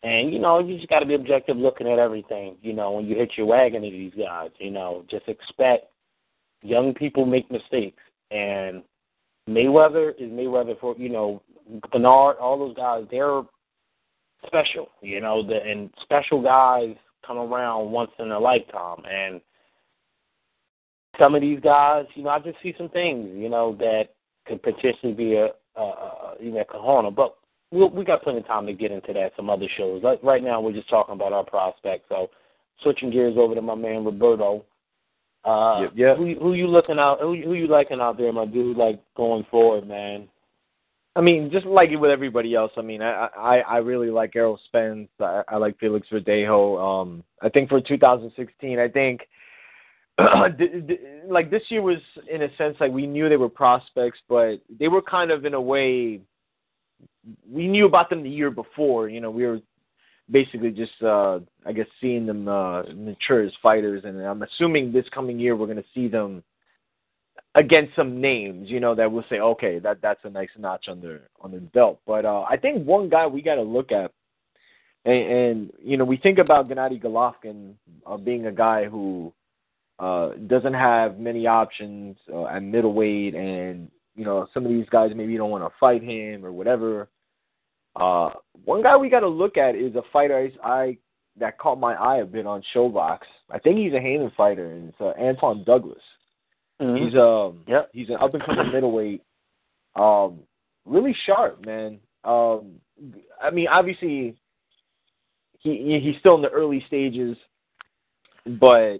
S2: and you know, you just got to be objective looking at everything. You know, when you hit your wagon to these guys, you know, just expect young people make mistakes, and Mayweather is Mayweather for you know Bernard, all those guys. They're special, you know, the, and special guys come around once in a lifetime. And some of these guys, you know, I just see some things, you know, that could potentially be a, a, a you know, a Kahana. But we'll, we got plenty of time to get into that. Some other shows. Like right now, we're just talking about our prospects. So switching gears over to my man Roberto. Uh,
S3: yep, yep.
S2: Who, who you looking out? Who, who you liking out there, my dude? Like going forward, man.
S3: I mean, just like it with everybody else. I mean, I I, I really like Errol Spence. I, I like Felix Verdejo. Um, I think for 2016, I think like this year was in a sense like we knew they were prospects, but they were kind of in a way we knew about them the year before. You know, we were basically just uh I guess seeing them uh mature as fighters, and I'm assuming this coming year we're going to see them against some names, you know, that will say, okay, that that's a nice notch on their on their belt. But uh, I think one guy we got to look at, and, and you know, we think about Gennady Golovkin uh, being a guy who uh, doesn't have many options uh, at middleweight, and you know, some of these guys maybe don't want to fight him or whatever. Uh, one guy we got to look at is a fighter I, I that caught my eye a bit on ShoBox. I think he's a Haymon fighter, and it's uh, Antoine Douglas.
S2: Mm-hmm.
S3: He's um
S2: yep.
S3: he's an up and coming middleweight. Um really sharp, man. Um I mean obviously he he's still in the early stages but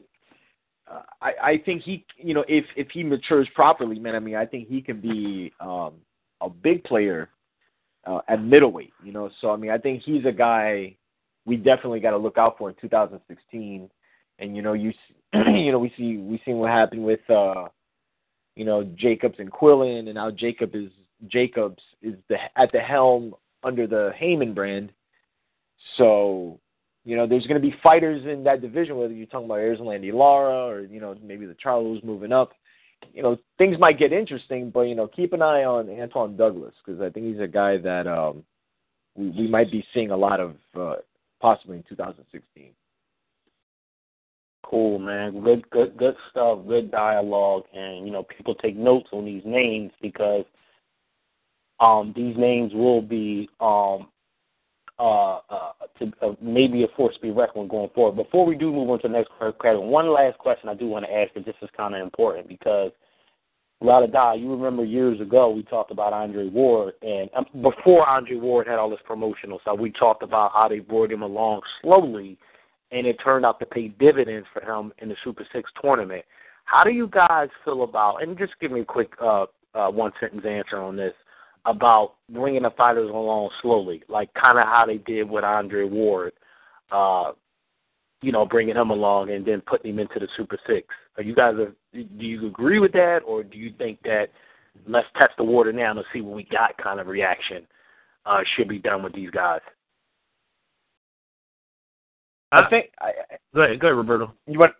S3: uh, I I think he you know if if he matures properly, man, I mean I think he can be um a big player uh, at middleweight, you know. So I mean I think he's a guy we definitely got to look out for in 2016 and you know you you know we see we seen what happened with uh you know Jacobs and Quillin, and now Jacob is Jacobs is the at the helm under the Haymon brand. So you know there's going to be fighters in that division, whether you're talking about Erislandy Lara or you know maybe the Charlos moving up. You know things might get interesting, but you know keep an eye on Antoine Douglas because I think he's a guy that um, we, we might be seeing a lot of uh, possibly in 2016.
S2: Cool, man. Good, good, good stuff. Good dialogue, and you know, people take notes on these names because um, these names will be um, uh, uh, to, uh, maybe a force to be reckoned with going forward. Before we do move on to the next question, one last question I do want to ask, and this is kind of important because a lot of die. You remember years ago we talked about Andre Ward, and um, before Andre Ward had all this promotional stuff, we talked about how they brought him along slowly and it turned out to pay dividends for him in the Super Six tournament. How do you guys feel about? And just give me a quick uh, uh, one sentence answer on this about bringing the fighters along slowly, like kind of how they did with Andre Ward. Uh, you know, bringing him along and then putting him into the Super Six. Are you guys? A, do you agree with that, or do you think that let's test the water now to see what we got kind of reaction uh, should be done with these guys?
S3: I think. I,
S4: go ahead, go ahead, Roberto.
S3: You want?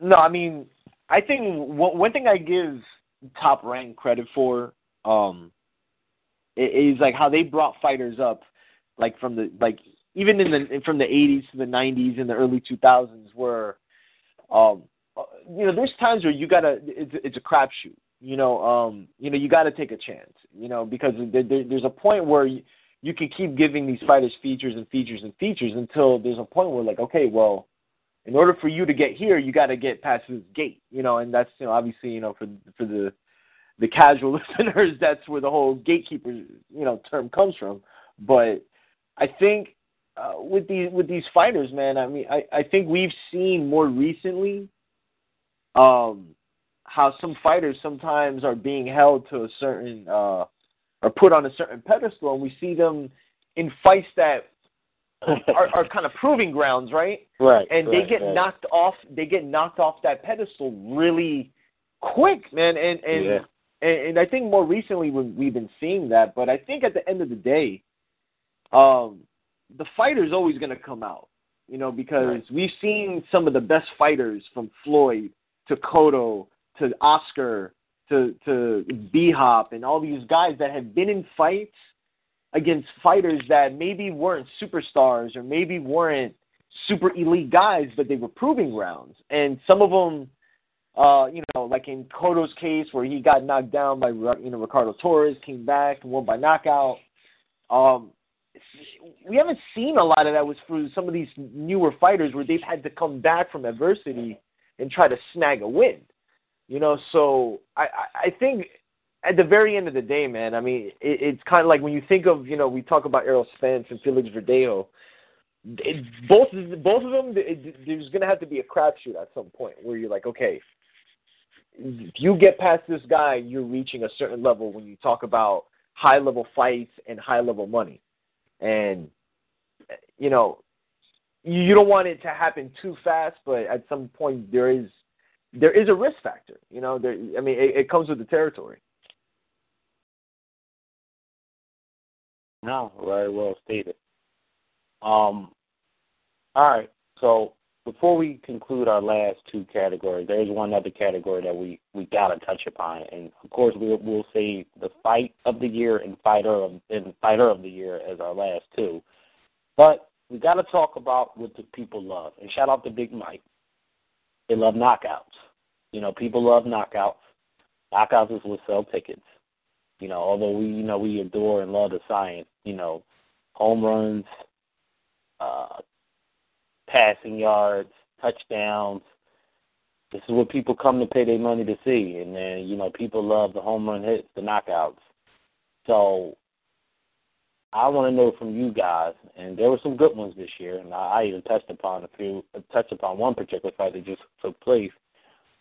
S3: No, I mean, I think one, one thing I give Top Rank credit for um, is like how they brought fighters up, like from the like even in the from the 80s to the 90s and the early 2000s, where um, you know there's times where you gotta it's it's a crapshoot. You know, um, you know you got to take a chance. You know, because there, there, there's a point where. You, you can keep giving these fighters features and features and features until there's a point where like, okay, well, in order for you to get here, you got to get past this gate, you know, and that's you know obviously you know for for the the casual listeners, that's where the whole gatekeeper you know term comes from. But I think uh, with these with these fighters, man, I mean, I I think we've seen more recently, um, how some fighters sometimes are being held to a certain uh are put on a certain pedestal, and we see them in fights that are, are kind of proving grounds, right?
S2: Right.
S3: And
S2: right,
S3: they get
S2: right.
S3: knocked off. They get knocked off that pedestal really quick, man. And and
S2: Yeah.
S3: And, and I think more recently we- we've been seeing that. But I think at the end of the day, um, the fighter's always going to come out. you know, because we've seen some of the best fighters from Floyd to Cotto to Oscar to to B Hop and all these guys that have been in fights against fighters that maybe weren't superstars or maybe weren't super elite guys, but they were proving grounds. And some of them, uh, you know, like in Cotto's case where he got knocked down by you know Ricardo Torres, came back and won by knockout. Um, we haven't seen a lot of that with for some of these newer fighters where they've had to come back from adversity and try to snag a win. You know, so I I think at the very end of the day, man, I mean, it, it's kind of like when you think of, you know, we talk about Errol Spence and Felix Verdejo. It, both both of them, it, there's going to have to be a crapshoot at some point where you're like, okay, if you get past this guy, you're reaching a certain level when you talk about high level fights and high level money, and you know, you, don't want it to happen too fast, but at some point there is there is a risk factor. You know, there, I mean, it, it comes with the territory.
S2: No, very well stated. Um, all right. So before we conclude our last two categories, there is one other category that we we gotta touch upon, and of course we'll we'll say the fight of the year and fighter of and fighter of the year as our last two. But we gotta talk about what the people love, and shout out to Big Mike. They love knockouts. You know, people love knockouts. Knockouts is what sell tickets. You know, although we you know we adore and love the science, you know, home runs, uh, passing yards, touchdowns. This is what people come to pay their money to see, and then you know people love the home run hits, the knockouts. So I want to know from you guys, and there were some good ones this year, and I, even touched upon a few, touched upon one particular fight that just took place.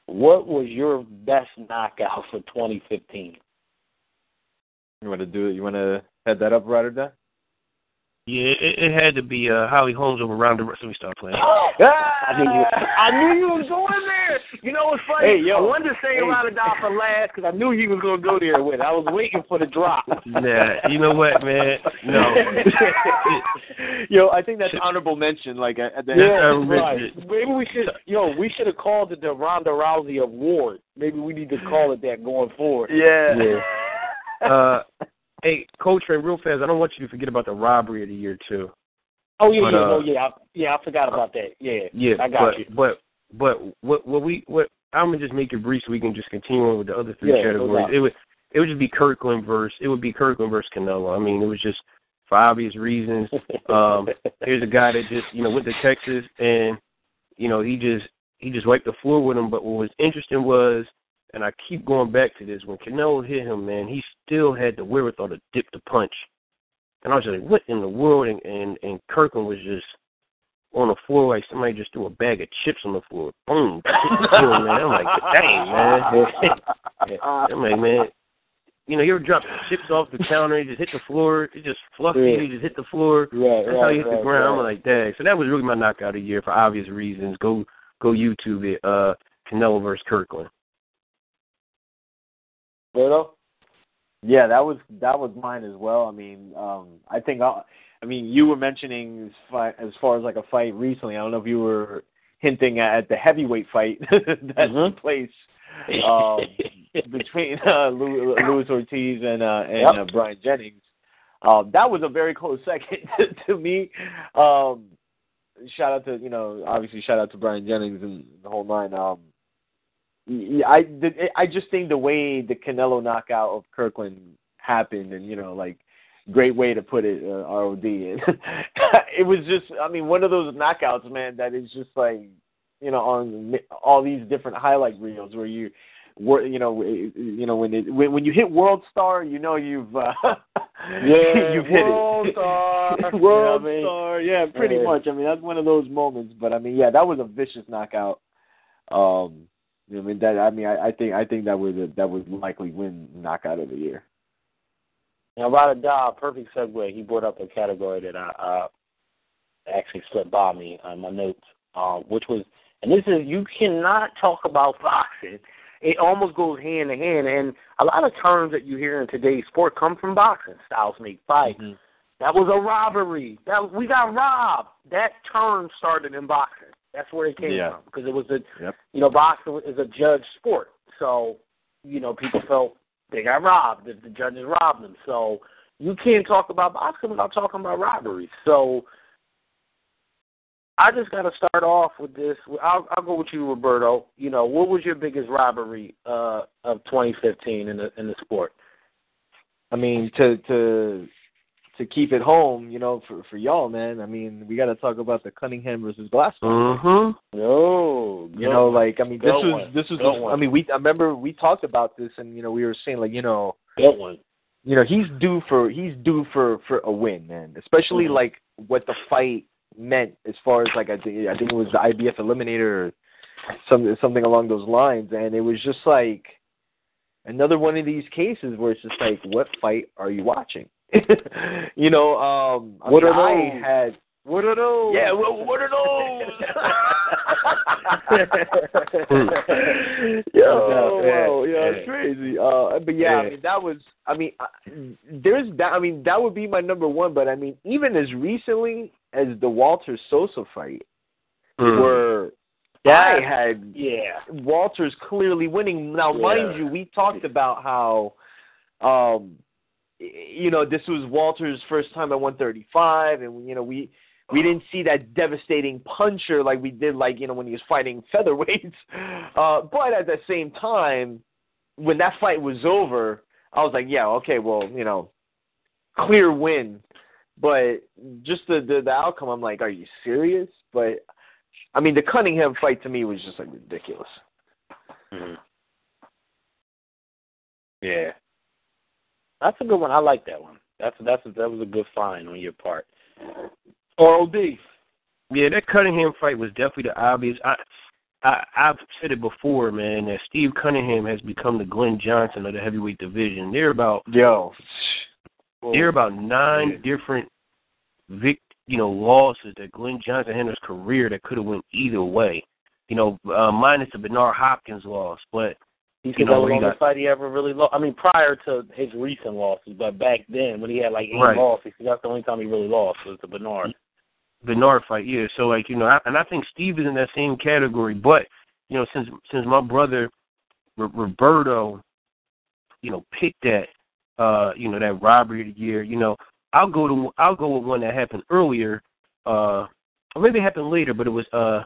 S2: What was your best knockout for 2015?
S3: You want to do it? You want to head that up, Ryder? Down?
S4: Yeah, it, it had to be uh, Holly Holmes over Ronda Rousey. We start playing.
S5: I knew you. I knew you was going there. You know what's funny?
S3: Hey, yo.
S5: I wanted to say
S3: Hey.
S5: a lot for last because I knew he was going to go there with. it. I was waiting for the drop.
S4: Nah, you know what, man? No.
S3: Yo, I think that's honorable mention. Like at at the
S5: Yeah,
S4: Uh,
S5: right. Maybe we should. Yo, we should have called it the Ronda Rousey Award. Maybe we need to call it that going forward.
S3: yeah.
S4: Uh, hey, Coach, and real fast, I don't want you to forget about the robbery of the year too.
S5: Oh yeah,
S4: But,
S5: yeah,
S4: uh,
S5: no, yeah, I, yeah. I forgot about that. Yeah,
S4: Yeah,
S5: I got
S4: but,
S5: you.
S4: But but what what we what I'm gonna just make it brief so we can just continue on with the other three
S5: Yeah,
S4: categories.
S5: doubt.
S4: it would it would just be Kirkland versus it would be Kirkland versus Canelo. I mean, it was just for obvious reasons. Um, here's a guy that just you know went to Texas and you know he just he just wiped the floor with him. But what was interesting was, and I keep going back to this, when Canelo hit him, man, he still had the wherewithal to dip the punch. And I was like, what in the world? And and, and Kirkland was just on the floor like somebody just threw a bag of chips on the floor. Boom. man. I'm like, dang, man. I'm like, man. You know, you ever drop chips off the counter, you just hit the floor, it just fluffy,
S5: Yeah.
S4: you just hit the floor.
S5: Right,
S4: That's how you hit the ground. I'm like, dang. So that was really my knockout of the year for obvious reasons. Go go YouTube it. Uh Canelo versus Kirkland.
S5: Berto?
S3: Yeah, that was that was mine as well. I mean, um, I think I, I mean you were mentioning as far, as far as like a fight recently. I don't know if you were hinting at the heavyweight fight that
S5: Mhm.
S3: took place um, between uh, Luis Ortiz and uh, and
S5: Yep.
S3: uh, Bryant Jennings. Um, that was a very close second to, to me. Um, shout out to you know obviously shout out to Bryant Jennings and the whole nine. Um, I I just think the way the Canelo knockout of Kirkland happened, and you know, like great way to put it, uh, ROD. it was just, I mean, one of those knockouts, man, that is just like, you know, on all these different highlight reels where you, were, you know, you know when it when, when you hit World Star, you know you've uh,
S5: Yeah,
S3: you've hit
S5: World
S3: it.
S5: Star. You know
S3: World
S5: I mean?
S3: Star, yeah, pretty
S5: Yeah.
S3: much. I mean, that's one of those moments. But I mean, yeah, that was a vicious knockout. Um, I mean that. I mean, I, I think I think that would that would likely win knockout of the year.
S5: Now, Ryder Dodd, perfect segue. He brought up a category that I uh, actually slipped by me on my notes, uh, which was, and this is, you cannot talk about boxing. It almost goes hand in hand, and a lot of terms that you hear in today's sport come from boxing. Styles make fight.
S2: That was a robbery. That we got robbed. That term started in boxing. That's where it came
S3: Yeah.
S2: from because it was a,
S3: Yep.
S2: you know, boxing is a judge sport. So, you know, people felt they got robbed if the judges robbed them. So you can't talk about boxing without talking about robberies. So I just got to start off with this. I'll, I'll go with you, Roberto. You know, what was your biggest robbery uh, of 2015 in the in the sport?
S3: I mean, to to to keep it home, you know, for for y'all, man. I mean, we got to talk about the Cunningham versus Glazkov.
S4: Mm-hmm.
S2: No,
S3: You know, like I mean, this
S2: Good
S3: was this was. The. I mean, we I remember we talked about this, and you know, we were saying like, you know,
S2: that one.
S3: you know, he's due for he's due for for a win, man. Especially
S2: Mhm.
S3: like what the fight meant as far as like I think I think it was the IBF eliminator or some something along those lines, and it was just like another one of these cases where it's just like, what fight are you watching? you know, um, I
S2: What
S3: mean,
S2: are
S3: I
S2: those?
S3: had
S2: What are those?
S3: yeah, well, what are those? Yo,
S2: Oh,
S3: wow, yeah,
S2: yeah.
S3: it's crazy. Uh, but yeah, I mean, that was. I mean, uh, there's that. I mean, that would be my number one. But I mean, even as recently as the Walter Sosa fight,
S4: Mm.
S3: where I had
S2: Yeah.
S3: Walter's clearly winning. Now,
S2: Yeah.
S3: mind you, we talked about how, um, you know, this was Walter's first time at 135, and you know, we we didn't see that devastating puncher like we did, like you know, when he was fighting featherweights. Uh, but at the same time, when that fight was over, I was like, yeah, okay, well, you know, clear win. But just the the, the outcome, I'm like, are you serious? But I mean, the Cunningham fight to me was just like ridiculous.
S2: Mhm. Yeah. That's a good one. I like that one. That's that's that was a good find on your part. Oral D.
S4: Yeah, that Cunningham fight was definitely the obvious. I, I I've said it before, man. That Steve Cunningham has become the Glenn Johnson of the heavyweight division. They're about
S3: Yo,
S4: there are about nine different vic, you know, losses that Glenn Johnson had in his career that could have went either way. You know, uh, minus the Bernard Hopkins loss, but
S2: He
S4: You
S2: said
S4: know,
S2: that was the
S4: he
S2: only
S4: got-
S2: fight he ever really lost. I mean, prior to his recent losses, but back then when he had like eight
S4: Right.
S2: losses, that's the only time he really lost was to Bernard.
S4: Bernard fight, yeah. So like you know, I, and I think Steve is in that same category. But you know, since since my brother R- Roberto, you know, picked that, uh, you know, that robbery of the year. You know, I'll go to I'll go with one that happened earlier, uh, or maybe it happened later, but it was uh,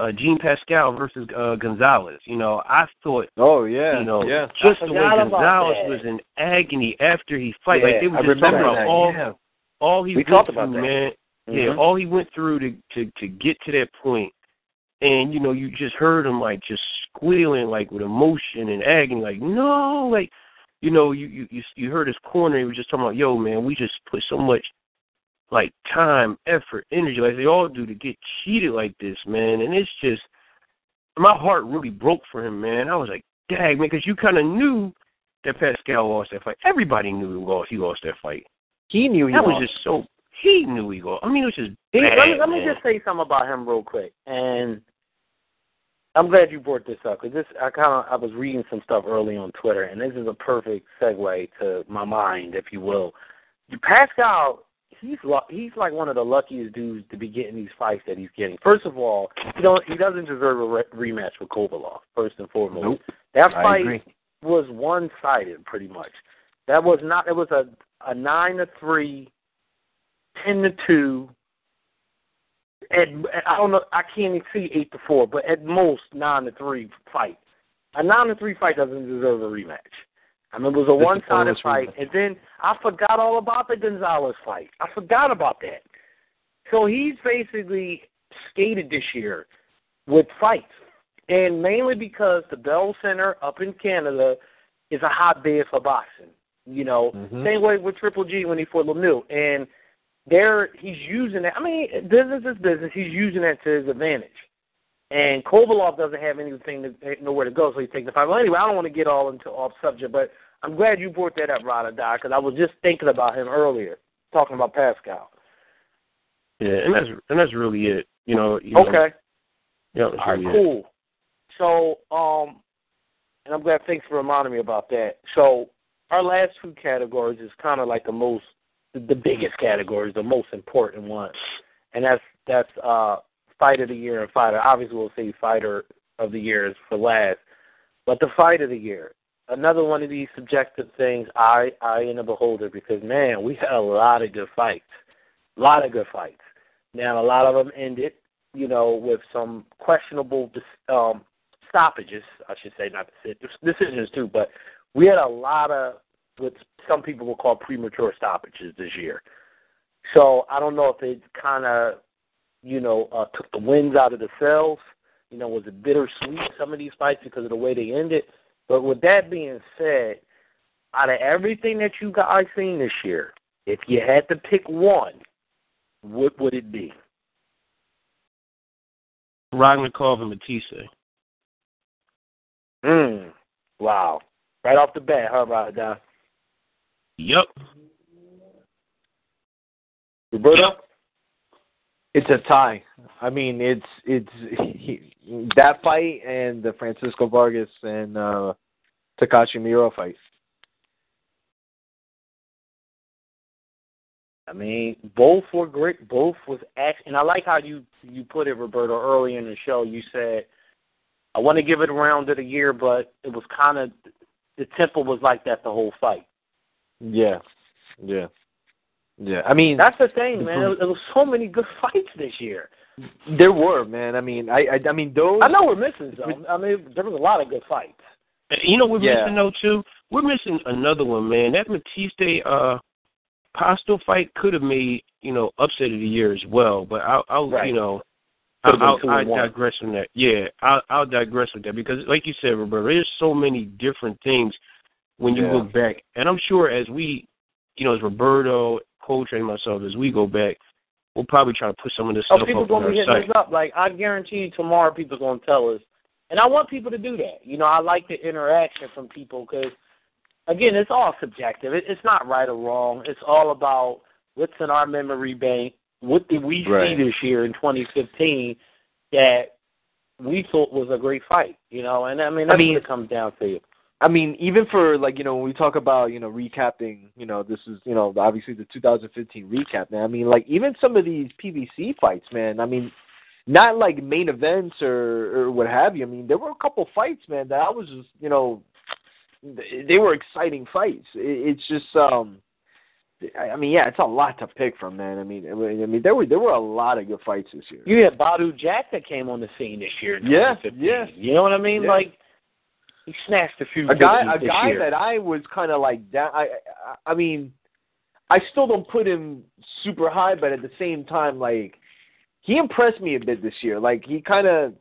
S4: uh, Jean Pascal versus uh, Gonzalez. You know, I thought
S3: oh yeah,
S4: you know,
S3: yeah.
S4: just the way
S2: forgot
S4: Gonzalez was in agony after he fight.
S2: Yeah,
S4: like they were
S3: I
S4: just talking
S3: remember
S4: about
S3: that.
S4: all
S3: yeah.
S4: all he
S2: We
S4: went
S2: talked
S4: through,
S2: about that.
S4: man. Yeah,
S2: Mhm.
S4: all he went through to to to get to that point, and you know, you just heard him like just squealing like with emotion and agony, like no, like you know, you you you, you heard his corner. He was just talking about, yo, man, we just put so much like time, effort, energy, like they all do, to get cheated like this, man. And it's just my heart really broke for him, man. I was like, dang, man, because you kind of knew that Pascal lost that fight. Everybody knew he lost. He lost that fight.
S3: He knew he
S4: That
S3: lost.
S4: was just so. He knew he lost. I mean, it was just
S2: He-
S4: bad.
S2: let me let me just say something about him real quick, and I'm glad you brought this up because this I kind of I was reading some stuff early on Twitter, and this is a perfect segue to my mind, if you will. Pascal, he's he's like one of the luckiest dudes to be getting these fights that he's getting. First of all, he don't he doesn't deserve a re- rematch with Kovalev. First and foremost,
S3: Nope.
S2: that
S3: I
S2: fight
S3: agree.
S2: was one sided pretty much. That was not it was a a nine to three, ten to two. At I don't know I can't even see eight to four, but at most nine to three fight. A nine to three fight doesn't deserve a rematch. I mean it was a one sided fight and then I forgot all about the Gonzalez fight. I forgot about that. So he's basically skated this year with fights. And mainly because the Bell Center up in Canada is a hotbed for boxing. You know,
S3: Mhm.
S2: same way with Triple G when he fought Lemieux. And there he's using that. I mean, business is business. He's using that to his advantage. And Kovalev doesn't have anything to nowhere to go, so he's taking the fight. Well, anyway, I don't want to get all into off subject, but I'm glad you brought that up, Rada Dye, because I was just thinking about him earlier, talking about Pascal.
S4: Yeah, and that's and that's really it. You know. You know
S2: Okay.
S4: yeah, that's
S2: All right,
S4: really it.
S2: cool. So, um, and I'm glad. Thanks for reminding me about that. So, our last two categories is kind of like the most the, the biggest categories, the most important ones, and that's that's uh, fight of the year and fighter. Obviously, we'll say fighter of the year is for last, but the fight of the year, another one of these subjective things. I I am a beholder because man, we had a lot of good fights, a lot of good fights. Now a lot of them ended, you know, with some questionable um, stoppages. I should say not decisions too, but we had a lot of what some people will call premature stoppages this year. So I don't know if it kind of, you know, uh, took the winds out of the sails. You know, was it bittersweet some of these fights because of the way they ended? But with that being said, out of everything that you guys seen this year, if you had to pick one, what would it be?
S4: Ragnakov and Matthysse.
S2: Hmm. Wow. Right off the bat, how about that?
S4: Yep.
S2: Roberto?
S3: Yep. It's a tie. I mean, it's it's he, that fight and the Francisco Vargas and uh Takashi Miura fight.
S2: I mean, both were great. Both was action. And I like how you you put it, Roberto. Early in the show, you said, "I want to give it a round of the year, but it was kind of the tempo was like that the whole fight."
S3: Yeah, yeah, yeah. I mean,
S2: that's the thing, man. There was so many good fights this year.
S3: There were, man. I mean, I, I, I mean, those.
S2: I know we're missing some. I mean, there was a lot of good fights.
S4: You know we're
S3: Yeah.
S4: missing though too. We're missing another one, man. That Matthysse uh Postol fight could have made you know upset of the year as well, but I'll, I'll
S2: Right.
S4: you know
S2: Could have
S4: I'll, I'll
S2: and one.
S4: digress from that. Yeah, I'll, I'll digress with that because, like you said, Roberto, there's so many different things when you
S3: Yeah.
S4: look back, and I'm sure as we, you know, as Roberto, Coltrane, myself, as we go back, we'll probably try to put some of this
S2: Oh,
S4: stuff
S2: people
S4: up
S2: gonna be hitting
S4: site.
S2: us up. Like I guarantee you, tomorrow people gonna tell us, and I want people to do that. You know, I like the interaction from people because, again, it's all subjective. It, it's not right or wrong. It's all about what's in our memory bank. What did we
S3: Right.
S2: see this year in 2015 that we thought was a great fight? You know, and I mean that's
S3: mean-
S2: what it comes down to.
S3: I mean, even for like you know when we talk about you know recapping, you know this is you know obviously the 2015 recap, man. I mean, like even some of these PBC fights, man. I mean, not like main events or or what have you. I mean, there were a couple fights, man, that I was just you know they were exciting fights. It, it's just um. I I mean, yeah, it's a lot to pick from, man. I mean, I mean, there were there were a lot of good fights this year.
S2: You had Badou Jack that came on the scene this year.
S3: Yeah, yeah.
S2: You know what I mean?
S3: Yeah.
S2: Like he snatched a few.
S3: a guy a guy
S2: year.
S3: that I was kind of like that. I, I I mean, I still don't put him super high, but at the same time, like he impressed me a bit this year. Like he kind of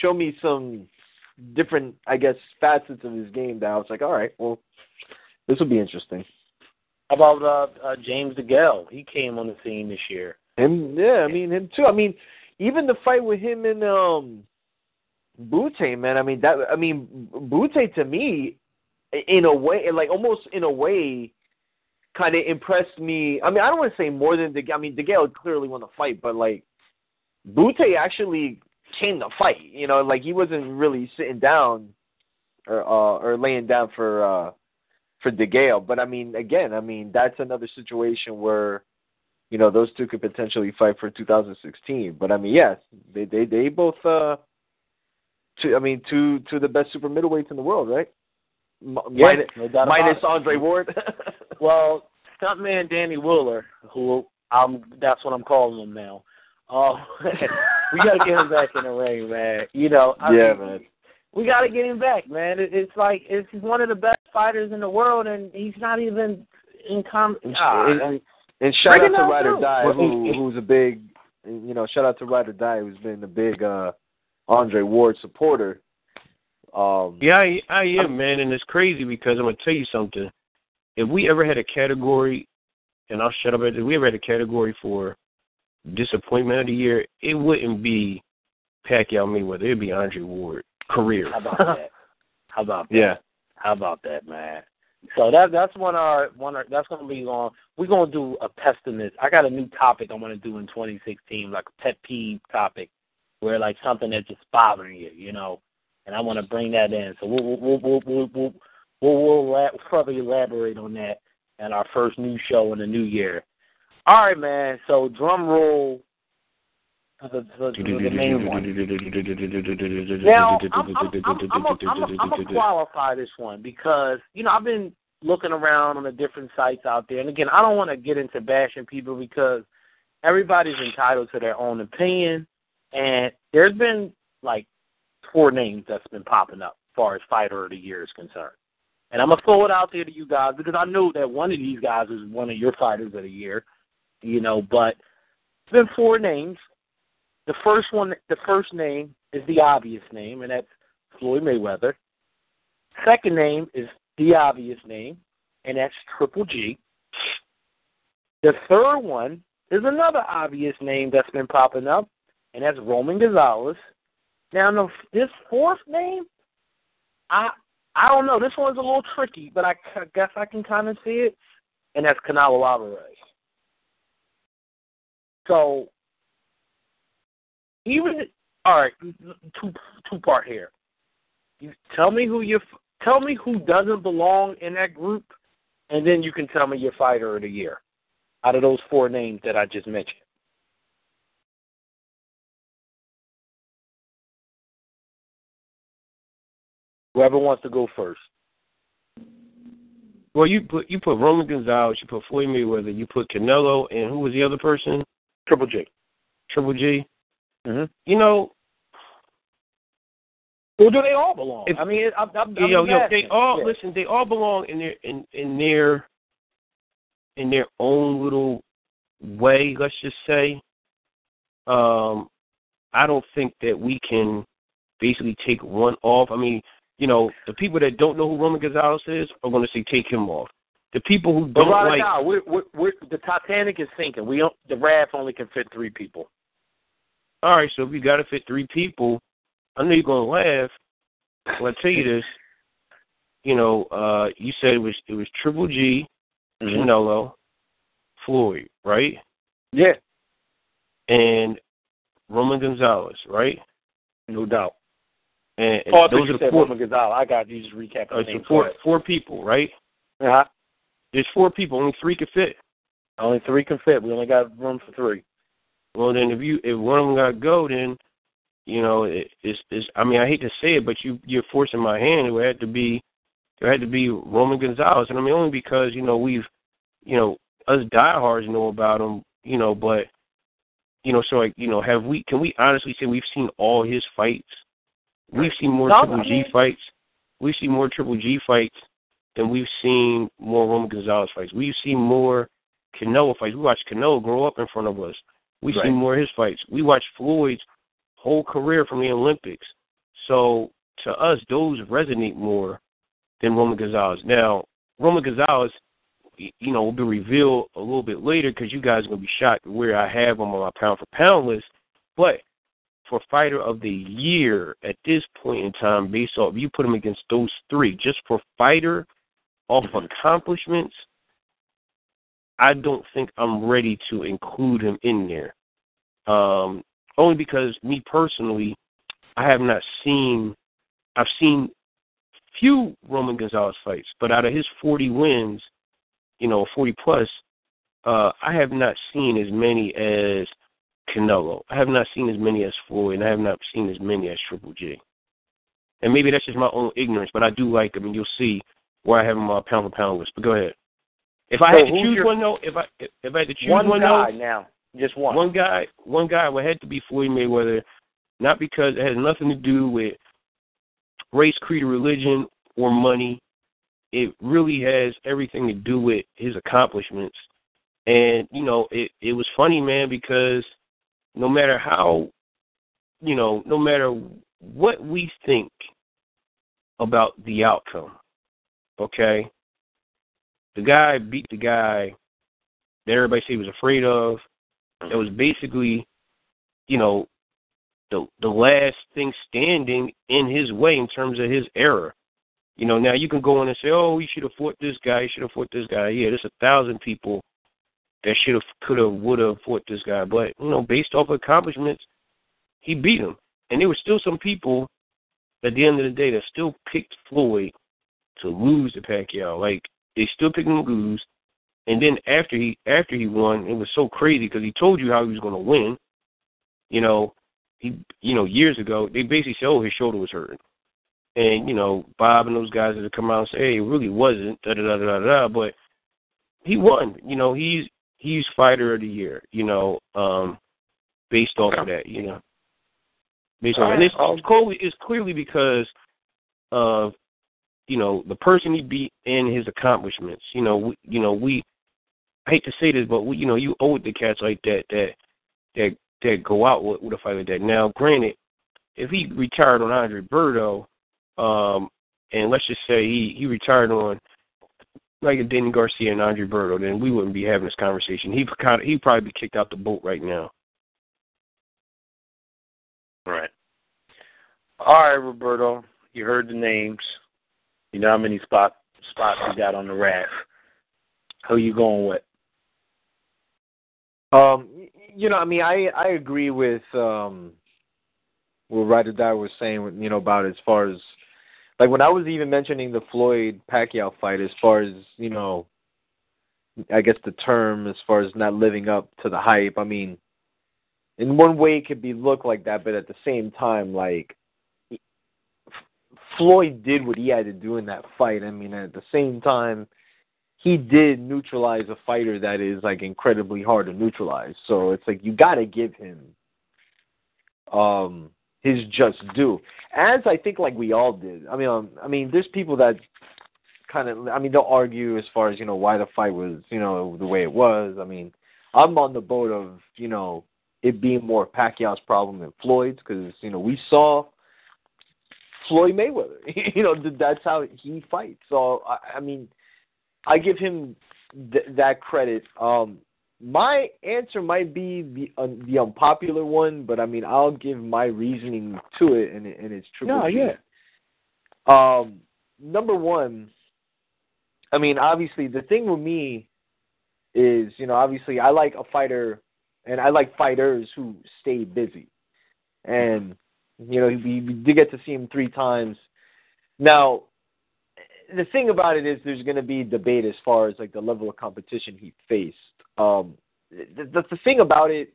S3: showed me some different, I guess, facets of his game that I was like, all right, well, this will be interesting.
S2: How about uh, uh, James DeGale? He came on the scene this year.
S3: Him, yeah, I mean him too. I mean, even the fight with him and um, Bute, man. I mean that. I mean Bute to me, in a way, like almost in a way, kind of impressed me. I mean, I don't want to say more than the. I mean, DeGale clearly won the fight, but like Bute actually came to fight. You know, like he wasn't really sitting down or uh, or laying down for uh, for DeGale. But I mean, again, I mean that's another situation where you know those two could potentially fight for 2016. But I mean, yes, they they they both. uh Two, I mean, two two of the best super middleweights in the world, right? M-
S2: Yeah,
S3: minus
S2: no doubt
S3: minus. Andre Ward.
S2: Well, stuntman Danny Wheeler, who I'm that's what I'm calling him now. Uh, we got to get him back in the ring, man. You know, I
S3: yeah,
S2: mean,
S3: man.
S2: we got to get him back, man. It, it's like it's he's one of the best fighters in the world, and he's not even in com.
S3: And-
S2: Ah,
S3: and- And shout out to Ride or. Die, who who's a big, you know, shout out to Ride or Die, who's been a big uh Andre Ward supporter. Um,
S4: Yeah, I, I am, man, and it's crazy because I'm gonna tell you something. If we ever had a category, and I'll shut up. If we ever had a category for disappointment of the year, it wouldn't be Pacquiao Mayweather. It'd be Andre Ward career.
S2: how about that? How about that?
S3: yeah,
S2: How about that, man? So that that's one of our one of, that's gonna be on. We're gonna do a pessimist. I got a new topic I'm gonna do in 2016, like a pet peeve topic, where like something that's just bothering you, you know. And I want to bring that in. So we'll we'll we'll we'll we'll we'll, we'll, further elaborate on that and our first new show in the new year. All right, man. So drum roll the, the main one. Now, I'm, I'm, qualify this one because you know I've been looking around on the different sites out there, and again, I don't want to get into bashing people because everybody's entitled to their own opinion, and there's been like four names that's been popping up as far as fighter of the year is concerned. And I'm gonna throw it out there to you guys because I know that one of these guys is one of your fighters of the year, you know. But it's been four names. The first one, the first name is the obvious name, and that's Floyd Mayweather. Second name is the obvious name, and that's Triple G. The third one is another obvious name that's been popping up, and that's Roman Gonzalez. Now, no, this fourth name, I I don't know. This one's a little tricky, but I, I guess I can kind of see it, and that's Canelo Alvarez. So, even all right, two two part here. You tell me who you tell me who doesn't belong in that group, and then you can tell me your fighter of the year out of those four names that I just mentioned. Whoever wants to go first.
S4: Well, you put you put Roman Gonzalez, you put Floyd Mayweather, you put Canelo, and who was the other person?
S2: Triple G.
S4: Triple G.
S2: Mm-hmm.
S4: You know.
S2: Well, do they all belong?
S4: If,
S2: I mean, I'm, I'm, I'm
S4: yo, yo, they all
S2: yeah.
S4: listen. They all belong in their in in their in their own little way. Let's just say. Um, I don't think that we can basically take one off. I mean, you know, the people that don't know who Roman Gonzalez is are going to say take him off. The people who don't
S2: right
S4: like
S2: now, we're, we're, we're, the Titanic is sinking. We don't, the raft only can fit three people.
S4: all right, so if you got to fit three people, I know you're going to laugh. Well, I tell you this, you know, uh, you said it was it was Triple G,
S2: Mm-hmm.
S4: Canelo, Floyd, right,
S2: Yeah,
S4: and Roman Gonzalez, right,
S2: no doubt.
S4: And, and
S2: Oh,
S4: those are
S2: said
S4: four.
S2: Roman Gonzalez. I got you. Just recap
S4: Uh, so four four people, right?
S2: Uh-huh.
S4: There's four people, only three could fit.
S2: Only three can fit. We only got room for three.
S4: Well, then if you if one of them got to go, then you know it, it's it's. I mean, I hate to say it, but you you're forcing my hand. It would have to be there had to be Roman Gonzalez, and I mean only because you know we've you know us diehards know about him, you know, but you know so like you know have we can we honestly say we've seen all his fights? We've seen more Triple
S2: I
S4: G fights. We've seen more Triple G fights than we've seen more Roman Gonzalez fights. We've seen more Canelo fights. We watched Canelo grow up in front of us. We've
S2: Right.
S4: seen more of his fights. We watched Floyd's whole career from the Olympics. So to us, those resonate more than Roman Gonzalez. Now, Roman Gonzalez, you know, will be revealed a little bit later because you guys are going to be shocked where I have him on my pound for pound list. But for fighter of the year at this point in time, based off you put him against those three, just for fighter off accomplishments, I don't think I'm ready to include him in there. Um, only because me personally, I have not seen. I've seen few Roman Gonzalez fights, but out of his 40 wins, you know, 40 plus, uh, I have not seen as many as Canelo. I have not seen as many as Floyd, and I have not seen as many as Triple G. And maybe that's just my own ignorance, but I do like him, and you'll see where I have him on my pound for pound list. But go ahead. If I
S2: So
S4: had to choose
S2: your-
S4: one though, if I if I had to choose
S2: One,
S4: one,
S2: guy
S4: though,
S2: now. Just one.
S4: one guy, one guy would have to be Floyd Mayweather, not because it has nothing to do with race, creed, or religion, or money. It really has everything to do with his accomplishments. And you know, it it was funny, man, because no matter how, you know, no matter what we think about the outcome, okay, the guy beat the guy that everybody said he was afraid of. It was basically, you know, the the last thing standing in his way in terms of his era. You know, now you can go in and say, "Oh, he should have fought this guy. He should have fought this guy." Yeah, there's a thousand people that should have, could have, would have fought this guy, but you know, based off accomplishments, he beat him. And there were still some people at the end of the day that still picked Floyd to lose to Pacquiao. Like they still picked him to lose. And then after he after he won, it was so crazy because he told you how he was going to win. You know, he you know years ago they basically said, oh, his shoulder was hurting, and you know Bob and those guys that come out and say, hey, it really wasn't. Da da da da da. But he won. You know, he's he's fighter of the year. You know, um, based off of that. You know, based on and it's, it's clearly it's clearly because of you know the person he beat and his accomplishments. You know, we, you know we I hate to say this, but we, you know, you owe it to cats like that that that that go out with, with a fight like that. Now, granted, if he retired on Andre Berto, um, and let's just say he he retired on like a Danny Garcia and Andre Berto, then we wouldn't be having this conversation. He kind of he'd probably be kicked out the boat right now.
S2: Right. All right, Roberto. You heard the names. You know how many spot spots you got on the raft. Who you going with?
S3: Um, you know, I mean, I I agree with um what Ride or Die was saying, you know, about as far as like when I was even mentioning the Floyd Pacquiao fight, as far as you know, I guess the term as far as not living up to the hype. I mean, in one way it could be looked like that, but at the same time, like Floyd did what he had to do in that fight. I mean, at the same time, he did neutralize a fighter that is like incredibly hard to neutralize. So it's like you got to give him um his just due. As I think like we all did. I mean, um, I mean, there's people that kind of. I mean, they'll argue as far as you know why the fight was you know the way it was. I mean, I'm on the boat of you know it being more Pacquiao's problem than Floyd's because you know we saw Floyd Mayweather. you know that's how he fights. So I, I mean I give him th- that credit. Um, my answer might be the uh, the unpopular one, but I mean I'll give my reasoning to it, and, and it's triple.
S2: No,
S3: G.
S2: yeah.
S3: Um, number one, I mean obviously the thing with me is you know obviously I like a fighter, and I like fighters who stay busy, and you know we, we did get to see him three times. Now the thing about it is there's going to be debate as far as like the level of competition he faced. Um, the, thing about it,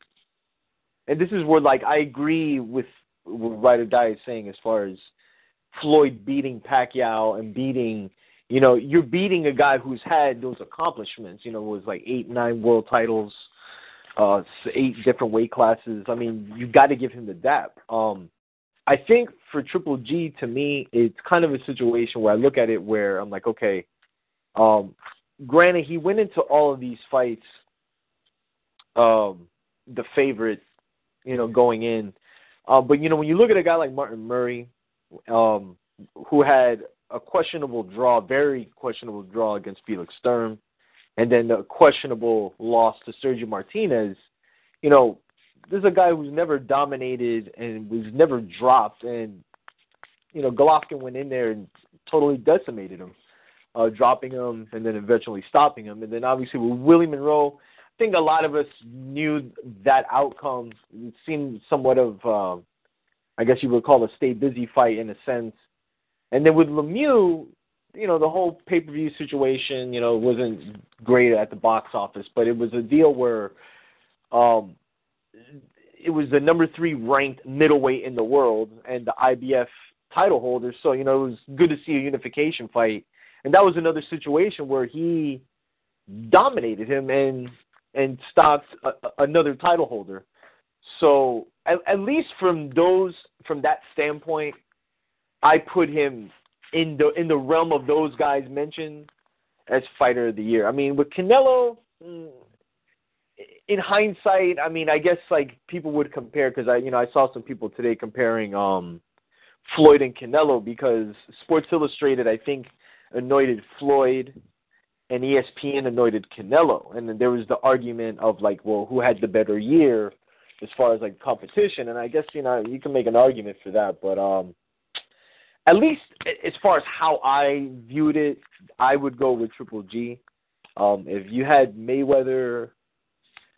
S3: and this is where like I agree with what Ride or Die is saying as far as Floyd beating Pacquiao and beating, you know, you're beating a guy who's had those accomplishments. You know, was like eight, nine world titles, uh, eight different weight classes. I mean, you got to give him the dap. Um, I think for Triple G, to me, it's kind of a situation where I look at it where I'm like, okay, um, granted, he went into all of these fights, um, the favorite, you know, going in. Uh, but you know, when you look at a guy like Martin Murray, um, who had a questionable draw, very questionable draw against Felix Sturm, and then a questionable loss to Sergio Martinez, you know, this is a guy who's never dominated and was never dropped, and you know Golovkin went in there and totally decimated him, uh, dropping him and then eventually stopping him. And then obviously with Willie Monroe, think a lot of us knew that outcome. It seemed somewhat of, uh, I guess you would call a stay busy fight in a sense. And then with Lemieux, you know, the whole pay per view situation, you know, wasn't great at the box office, but it was a deal where um, it was the number three ranked middleweight in the world and the IBF title holder. So you know it was good to see a unification fight, and that was another situation where he dominated him and and stopped a, another title holder. So at, at least from those from that standpoint, I put him in the in the realm of those guys mentioned as fighter of the year. I mean, with Canelo, mm, in hindsight, I mean, I guess like people would compare because I, you know, I saw some people today comparing um Floyd and Canelo because Sports Illustrated, I think, anointed Floyd, and ESPN anointed Canelo, and then there was the argument of like, well, who had the better year as far as like competition, and I guess you know you can make an argument for that, but um, at least as far as how I viewed it, I would go with Triple G. Um, if you had Mayweather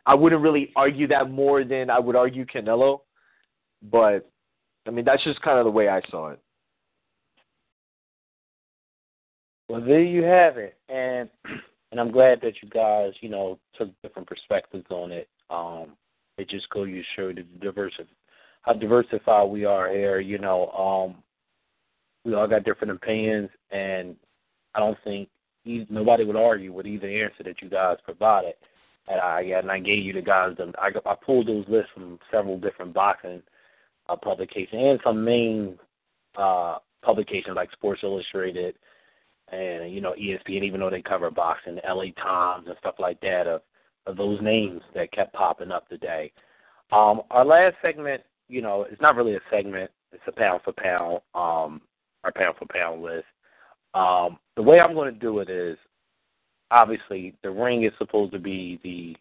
S3: I wouldn't really argue that more than I would argue Canelo, but I mean that's just kind of the way I saw it.
S5: Well, there you have it, and
S2: and I'm glad that you guys, you know, took different perspectives on it. Um, it just goes to show the diversity, how diversified we are here. You know, um, we all got different opinions, and I don't think nobody would argue with either answer that you guys provided. And I and I gave you the guys them. I I pulled those lists from several different boxing uh, publications and some main uh, publications like Sports Illustrated and you know ESPN, even though they cover boxing, LA Times and stuff like that of, of those names that kept popping up today. Um, our last segment, you know, it's not really a segment; it's a pound for pound, um, our pound for pound list. Um, the way I'm going to do it is, obviously, the ring is supposed to be the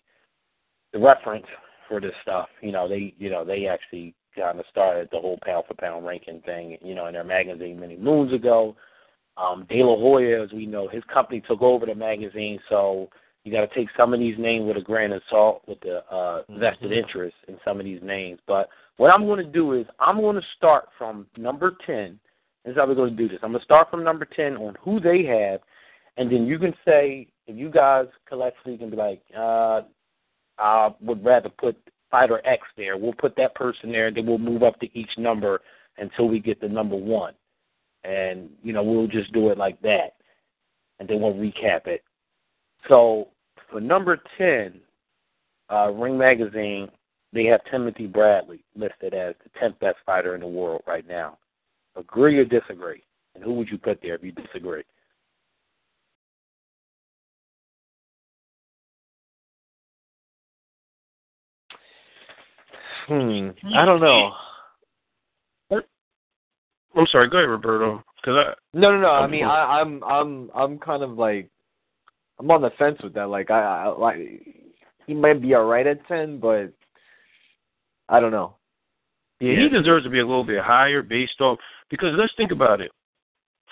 S2: the reference for this stuff. You know, they you know they actually kind of started the whole pound for pound ranking thing, you know, in their magazine many moons ago. Um, De La Hoya, as we know, his company took over the magazine, so you got to take some of these names with a grain of salt, with the uh, vested mm-hmm. interest in some of these names. But what I'm going to do is I'm going to start from number ten. This is how we're going to do this. I'm going to start from number ten on who they have, and then you can say if you guys collectively can be like, uh, I would rather put fighter X there. We'll put that person there, and then we'll move up to each number until we get the number one. And, you know, we'll just do it like that. And then we'll recap it. So for number 10, uh, Ring Magazine, they have Timothy Bradley listed as the 10th best fighter in the world right now. Agree or disagree? And who would you put there if you disagree?
S3: Hmm. I don't know.
S4: I'm sorry. Go ahead, Roberto. Cause I
S3: no, no, no. I mean, I, I'm, I'm, I'm kind of like, I'm on the fence with that. Like, I, I like, he might be all right at ten, but I don't know.
S4: Yeah, he deserves to be a little bit higher based off because let's think about it.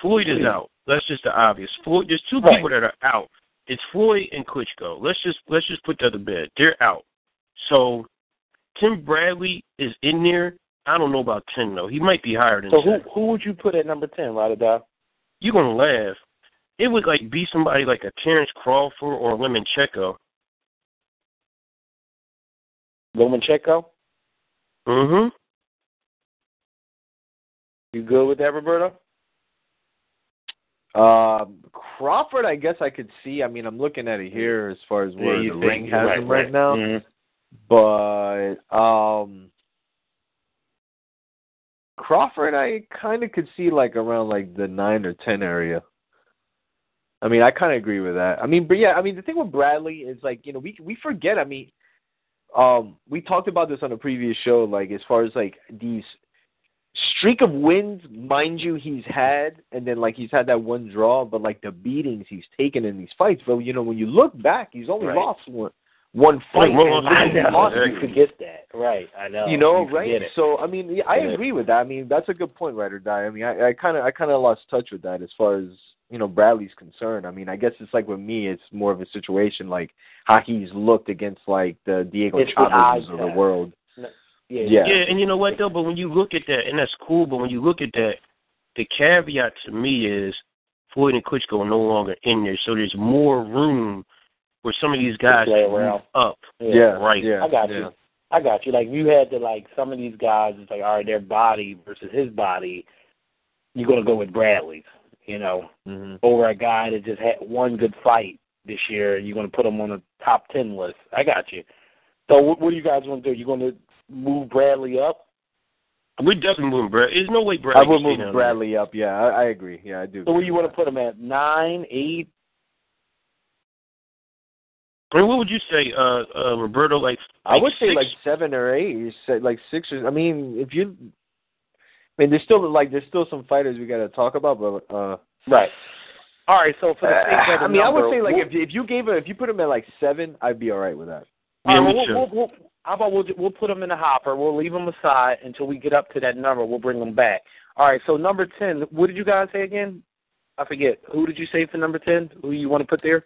S4: Floyd is out. That's just the obvious. Floyd. There's two
S3: right.
S4: people that are out. It's Floyd and Klitschko. Let's just let's just put that to bed. They're out. So Tim Bradley is in there. I don't know about ten though. He might be higher than.
S2: So who who would you put at number ten, right about?
S4: You're gonna laugh. It would like be somebody like a Terrence Crawford or Lomachenko.
S2: Lomachenko.
S4: Mhm.
S2: You good with that, Roberto?
S3: Um, Crawford, I guess I could see. I mean, I'm looking at it here as far as where
S2: yeah,
S3: the
S2: think,
S3: ring has
S2: right,
S3: him right,
S2: right.
S3: now.
S2: Mm-hmm.
S3: But um Crawford I kinda could see like around like the nine or ten area. I mean, I kinda agree with that. I mean, but yeah, I mean the thing with Bradley is like, you know, we we forget, I mean um we talked about this on a previous show, like as far as like these streak of wins, mind you, he's had, and then like he's had that one draw, but like the beatings he's taken in these fights. But you know, when you look back, he's only
S2: right.
S3: lost one one fight.
S4: Well,
S2: I know. You forget that, right? I know.
S3: You know,
S2: you
S3: right? So I mean, yeah, I
S2: Yeah.
S3: agree with that. I mean, that's a good point, right or die. I mean, I kind of, I kind of lost touch with that as far as you know Bradley's concerned. I mean, I guess it's like with me, it's more of a situation like how he's looked against like the Diego
S2: It's
S3: Chavez of the
S2: test.
S3: world.
S2: Yeah.
S3: Yeah.
S4: Yeah, and you know what though? But when you look at that, and that's cool. But when you look at that, the caveat to me is Floyd and Klitschko are no longer in there, so there's more room where some of these guys
S2: play
S4: move up.
S3: Yeah,
S4: right.
S3: Yeah,
S2: I got
S3: yeah.
S2: you. I got you. Like you had to like some of these guys. It's like all right, their body versus his body. You're gonna go with Bradley's. You know,
S3: hmm
S2: over a guy that just had one good fight this year. You're gonna put him on the top ten list. I got you. So what, what do you guys want to do? You going to move Bradley up?
S4: We're definitely moving Brad. There's no way
S3: I
S4: Bradley.
S3: would
S4: can
S3: move Bradley up. Yeah, I, I agree. Yeah, I do.
S2: So where
S3: agree
S2: you want to put him at? Nine, eight?
S4: I mean, what would you say, uh, uh, Roberto? Like,
S3: I would say like seven or eight. You said like six or I mean, if you, I mean, there's still like there's still some fighters we got to talk about, but uh,
S2: Right. All right. So for the
S3: uh,
S2: sake of the
S3: I mean, I would say like
S2: we'll,
S3: if if you gave him if you put him at like seven, I'd be all right with that.
S4: Yeah,
S2: all
S4: me
S2: right, we'll,
S4: too.
S2: we'll, we'll, how about we'll we'll put him in the hopper. We'll leave him aside until we get up to that number. We'll bring him back. All right. So number ten. What did you guys say again? I forget. Who did you say for number ten? Who you want to put there?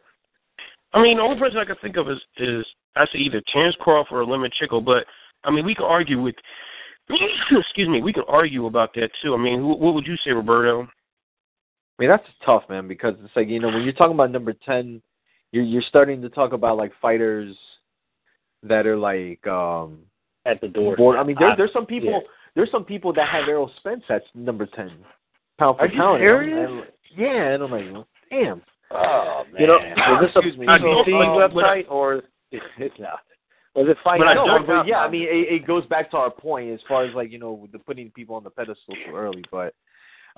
S4: I mean, the only person I can think of is is I say either Terrence Crawford or Lomachenko. But I mean, we can argue with. excuse me. We can argue about that too. I mean, who, what would you say, Roberto?
S3: I mean, that's tough, man, because it's like you know when you're talking about number ten, you're you're starting to talk about like fighters that are like um
S2: at the door.
S3: board. I mean, there, there's some people.
S2: yeah.
S3: There's some people that have Errol Spence at number ten, pound for
S2: Are you
S3: pound. and I'm-
S2: serious?
S3: and- yeah, and I'm like, damn.
S2: Oh man.
S3: You know,
S2: was this a
S3: excuse me,
S2: PBC
S3: so, uh,
S2: website or it's not? Was it fight?
S4: I
S3: no,
S4: don't-
S3: but yeah, I mean, it, it goes back to our point as far as like you know, the putting people on the pedestal too early. But,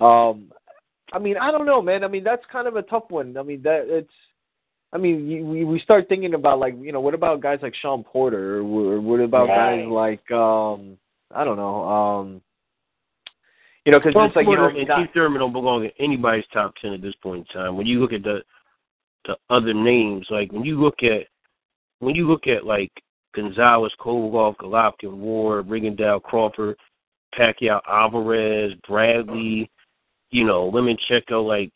S3: um, I mean, I don't know, man. I mean, that's kind of a tough one. I mean, that it's. I mean, you, we we start thinking about like you know, what about guys like Sean Porter, or, or what about
S2: Right.
S3: guys like um, I don't know, um, you know, because it's like you know,
S4: and
S3: not-
S4: Keith Thurman don't belong in anybody's top ten at this point in time. When you look at the the other names, like when you look at when you look at like Gonzalez, Kovalev, Golovkin, Ward, Rigondeaux, Crawford, Pacquiao, Alvarez, Bradley, you know, Lomachenko, like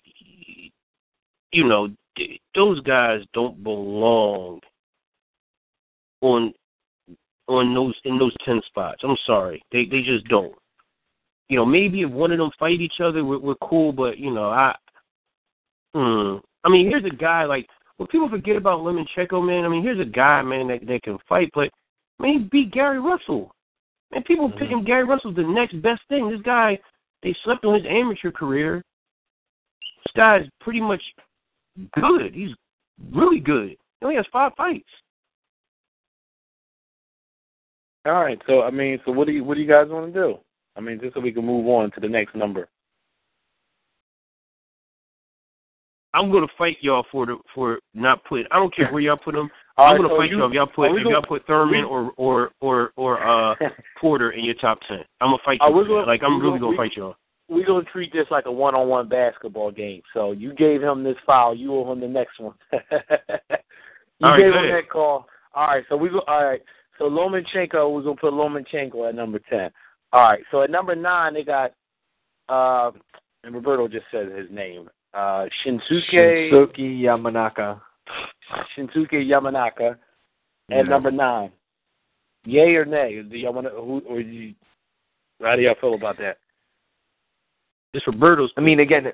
S4: you know, th- those guys don't belong on on those in those ten spots. I'm sorry, they they just don't. You know, maybe if one of them fight each other, we're, we're cool. But you know, I, hmm. I mean, here's a guy like when people forget about Lomachenko, man. I mean, here's a guy, man, that that can fight. But man, he beat Gary Russell. Man, people
S3: Mhm.
S4: picking Gary Russell's the next best thing. This guy, they slept on his amateur career. This guy's pretty much good. He's really good. He only has five fights.
S2: All right. So I mean, so what do you what do you guys want to do? I mean, just so we can move on to the next number.
S4: I'm gonna fight y'all for the for not put. I don't care where y'all put them.
S2: All
S4: I'm
S2: right,
S4: gonna
S2: so
S4: fight
S2: you-
S4: y'all if y'all put if
S2: gonna-
S4: y'all put Thurman or or or or uh Porter in your top ten. I'm gonna fight you.
S2: Gonna,
S4: like I'm really
S2: gonna,
S4: gonna fight y'all.
S2: We're gonna treat this like a one-on-one basketball game. So you gave him this foul, you owe him the next one. you
S4: All right,
S2: gave
S4: go
S2: him
S4: ahead.
S2: that call. All right. So we go. All right. So Lomachenko, we're gonna put Lomachenko at number ten. All right. So at number nine, they got. Uh, and Roberto just said his name. Uh, Shinsuke
S3: Shinsuke Yamanaka.
S2: Shinsuke Yamanaka
S3: Yeah.
S2: at number nine. Yay or nay? Do y'all want to? Who or you? How do y'all feel about that?
S4: This Roberto's.
S3: I mean, again,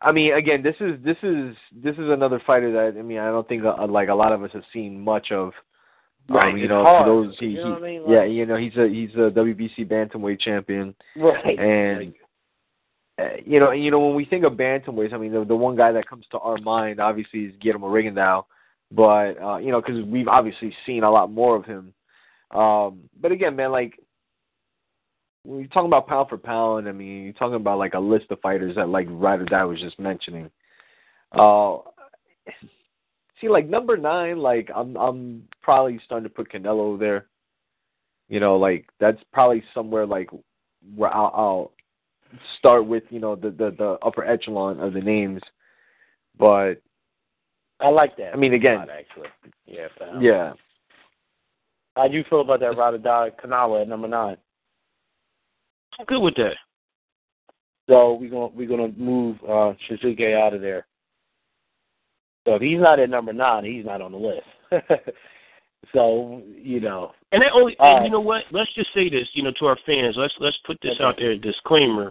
S3: I mean, again, this is this is this is another fighter that I mean, I don't think uh, like a lot of us have seen much of.
S2: Right,
S3: Um, you
S2: it's
S3: know,
S2: hard.
S3: for those he,
S2: You know
S3: he-
S2: I mean?
S3: yeah, you know, he's a he's a WBC bantamweight champion,
S2: Right.
S3: and uh, you know, you know, when we think of bantamweights, I mean, the the one guy that comes to our mind obviously is Guillermo Rigondeaux, but uh, you know, because we've obviously seen a lot more of him. Um, but again, man, like when you're talking about pound for pound, I mean, you're talking about like a list of fighters that like Ride or Die was just mentioning. Uh, see, like number nine, like I'm I'm probably starting to put Canelo there. You know, like that's probably somewhere like where I'll, I'll start with you know the, the the upper echelon of the names, but
S2: I like that.
S3: I mean, again-
S2: lot, actually, yeah. Fam.
S3: yeah,
S2: How do you feel about that Rada Dog Canelo at number nine?
S4: I'm good with that.
S2: So we're gonna we're gonna move uh Shinsuke out of there. So if he's not at number nine, he's not on the list. so you know,
S4: And that only, and
S2: right.
S4: you know what? Let's just say this, you know, to our fans. Let's let's put this
S2: Okay.
S4: out there, disclaimer.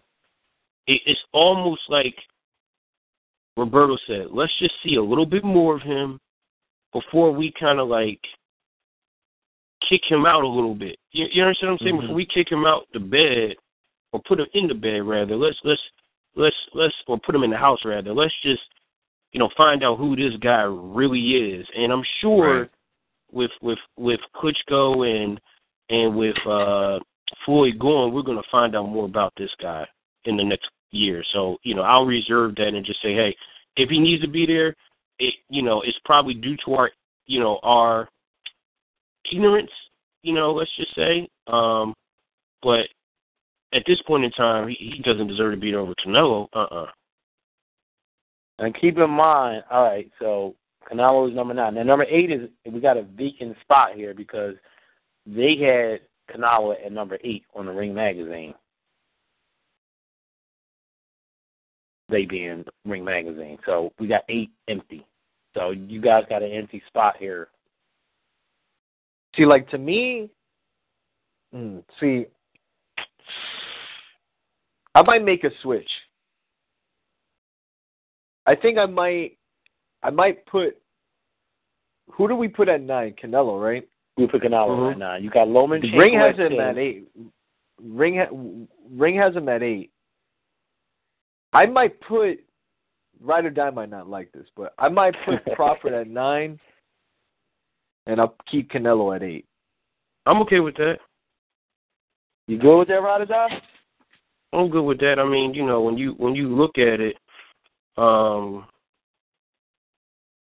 S4: It, it's almost like Roberto said. Let's just see a little bit more of him before we kind of like kick him out a little bit. You, you understand what I'm saying?
S3: Mhm.
S4: Before we kick him out the bed, or put him in the bed rather. Let's let's let's let's or put him in the house rather. Let's just you know find out who this guy really is. And I'm sure
S3: Right.
S4: with with with Klitschko and and with uh Floyd going, we're going to find out more about this guy in the next year. So you know, I'll reserve that and just say, hey, if he needs to be there, it you know, it's probably due to our you know our ignorance. You know, let's just say. Um, but at this point in time, he, he doesn't deserve to be there over Canelo. Uh uh
S2: and keep in mind, all right. So Canelo is number nine. Now number eight is we got a vacant spot here because they had Canelo at number eight on the Ring magazine. They being Ring magazine. So we got eight empty. So you guys got an empty spot here.
S3: See, like to me, mm, see, I might make a switch. I think I might, I might put who do we put at nine? Canelo, right?
S2: We put Canelo
S4: Mhm.
S2: right now. You got Loman.
S3: Ring has
S2: at
S3: him
S2: 10.
S3: at eight. Ring ha- Ring has him at eight. I might put Ride or Die might not like this, but I might put Crawford at nine, and I'll keep Canelo at eight.
S4: I'm okay with that.
S2: You good with that, Ride or Die?
S4: I'm good with that. I mean, you know, when you when you look at it, um,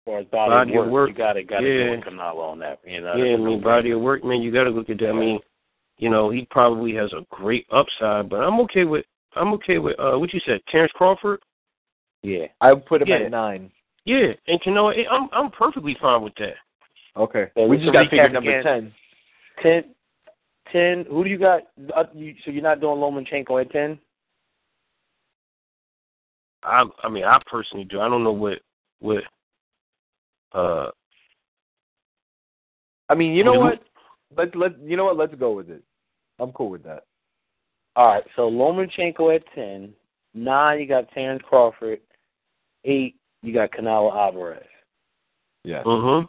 S2: Or body,
S4: Body
S2: of
S4: of
S2: work,
S4: work,
S2: you gotta gotta
S4: yeah.
S2: go with Canelo on that. You know,
S4: yeah, I mean, body of work, man, you got to look at that. I mean, you know, he probably has a great upside, but I'm okay with I'm okay with uh what you said, Terrence Crawford.
S2: Yeah.
S3: I would put him
S4: Yeah.
S3: at nine.
S4: Yeah, and Canelo, eh, I'm I'm perfectly fine with that.
S3: Okay.
S2: So
S3: we
S2: let's
S3: just got to figure number
S2: again.
S3: ten.
S2: Ten, ten. Who do you got? Uh, you, so you're not doing Lomachenko at ten?
S4: I I mean, I personally do. I don't know what what uh
S3: I mean, you know what? Let let you know what? Let's go with it. I'm cool with that.
S2: All right. So Lomachenko at ten. Nine, you got Terrence Crawford. Eight, you got Canelo Alvarez.
S3: Yeah.
S4: mhm.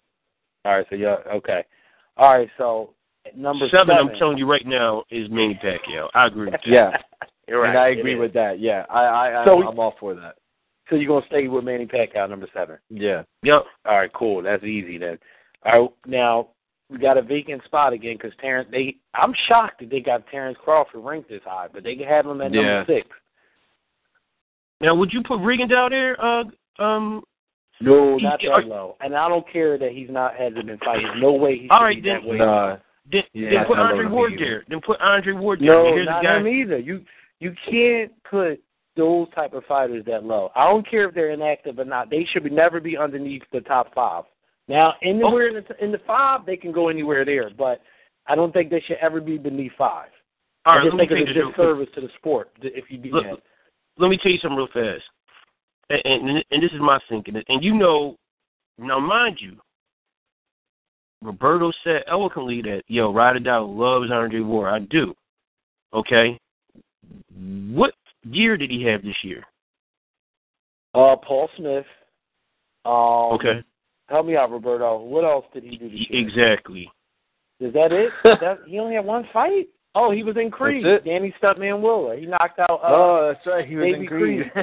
S2: All right. So yeah. Okay. All right. So number
S4: Seven,
S2: seven.
S4: I'm telling you right now, is Manny Pacquiao. I agree with that.
S3: Yeah.
S2: You're right.
S3: And I agree with that. Yeah. I I, I
S2: So we-
S3: I'm all for that.
S2: So you're gonna stay with Manny Pacquiao, number seven.
S3: Yeah.
S4: Yep.
S2: All right, cool. That's easy then. All right, now we got a vacant spot again because Terrence. They, I'm shocked that they got Terrence Crawford ranked this high, but they can have him at
S3: Yeah.
S2: number six.
S4: Now, would you put Rigondeaux there? Uh, um.
S2: No,
S4: He-
S2: not that
S4: are-
S2: low. And I don't care that he's not hasn't been fighting. No way he should
S4: All right,
S2: be that
S4: then-
S2: way.
S3: Nah.
S4: Then,
S3: Yeah,
S4: then put Andre Ward there. Then put Andre Ward there.
S2: No,
S4: Here's
S2: not him either. You you can't put those type of fighters that low. I don't care if they're inactive or not. They should be, never be underneath the top five. Now, anywhere in the in the five, they can go anywhere there, but I don't think they should ever be beneath five.
S4: All
S2: I
S4: right,
S2: just
S4: let me
S2: think it's a disservice to the sport if you do
S4: Look,
S2: that.
S4: let me tell you something real fast. And, and and this is my thinking. And you know, now mind you, Roberto said eloquently that yo, Ride or Die loves Andre Ward. I do. Okay. What year did he have this year?
S2: Uh, Paul Smith. Um,
S4: Okay.
S2: Help me out, Roberto. What else did he do this year?
S4: Exactly.
S2: Is that it? Is that, he only had one fight? Oh, he was in Creed.
S3: That's it.
S2: Danny Stuntman Wheeler. He knocked out uh,
S3: oh, that's right. He was
S2: Baby
S3: in Creed.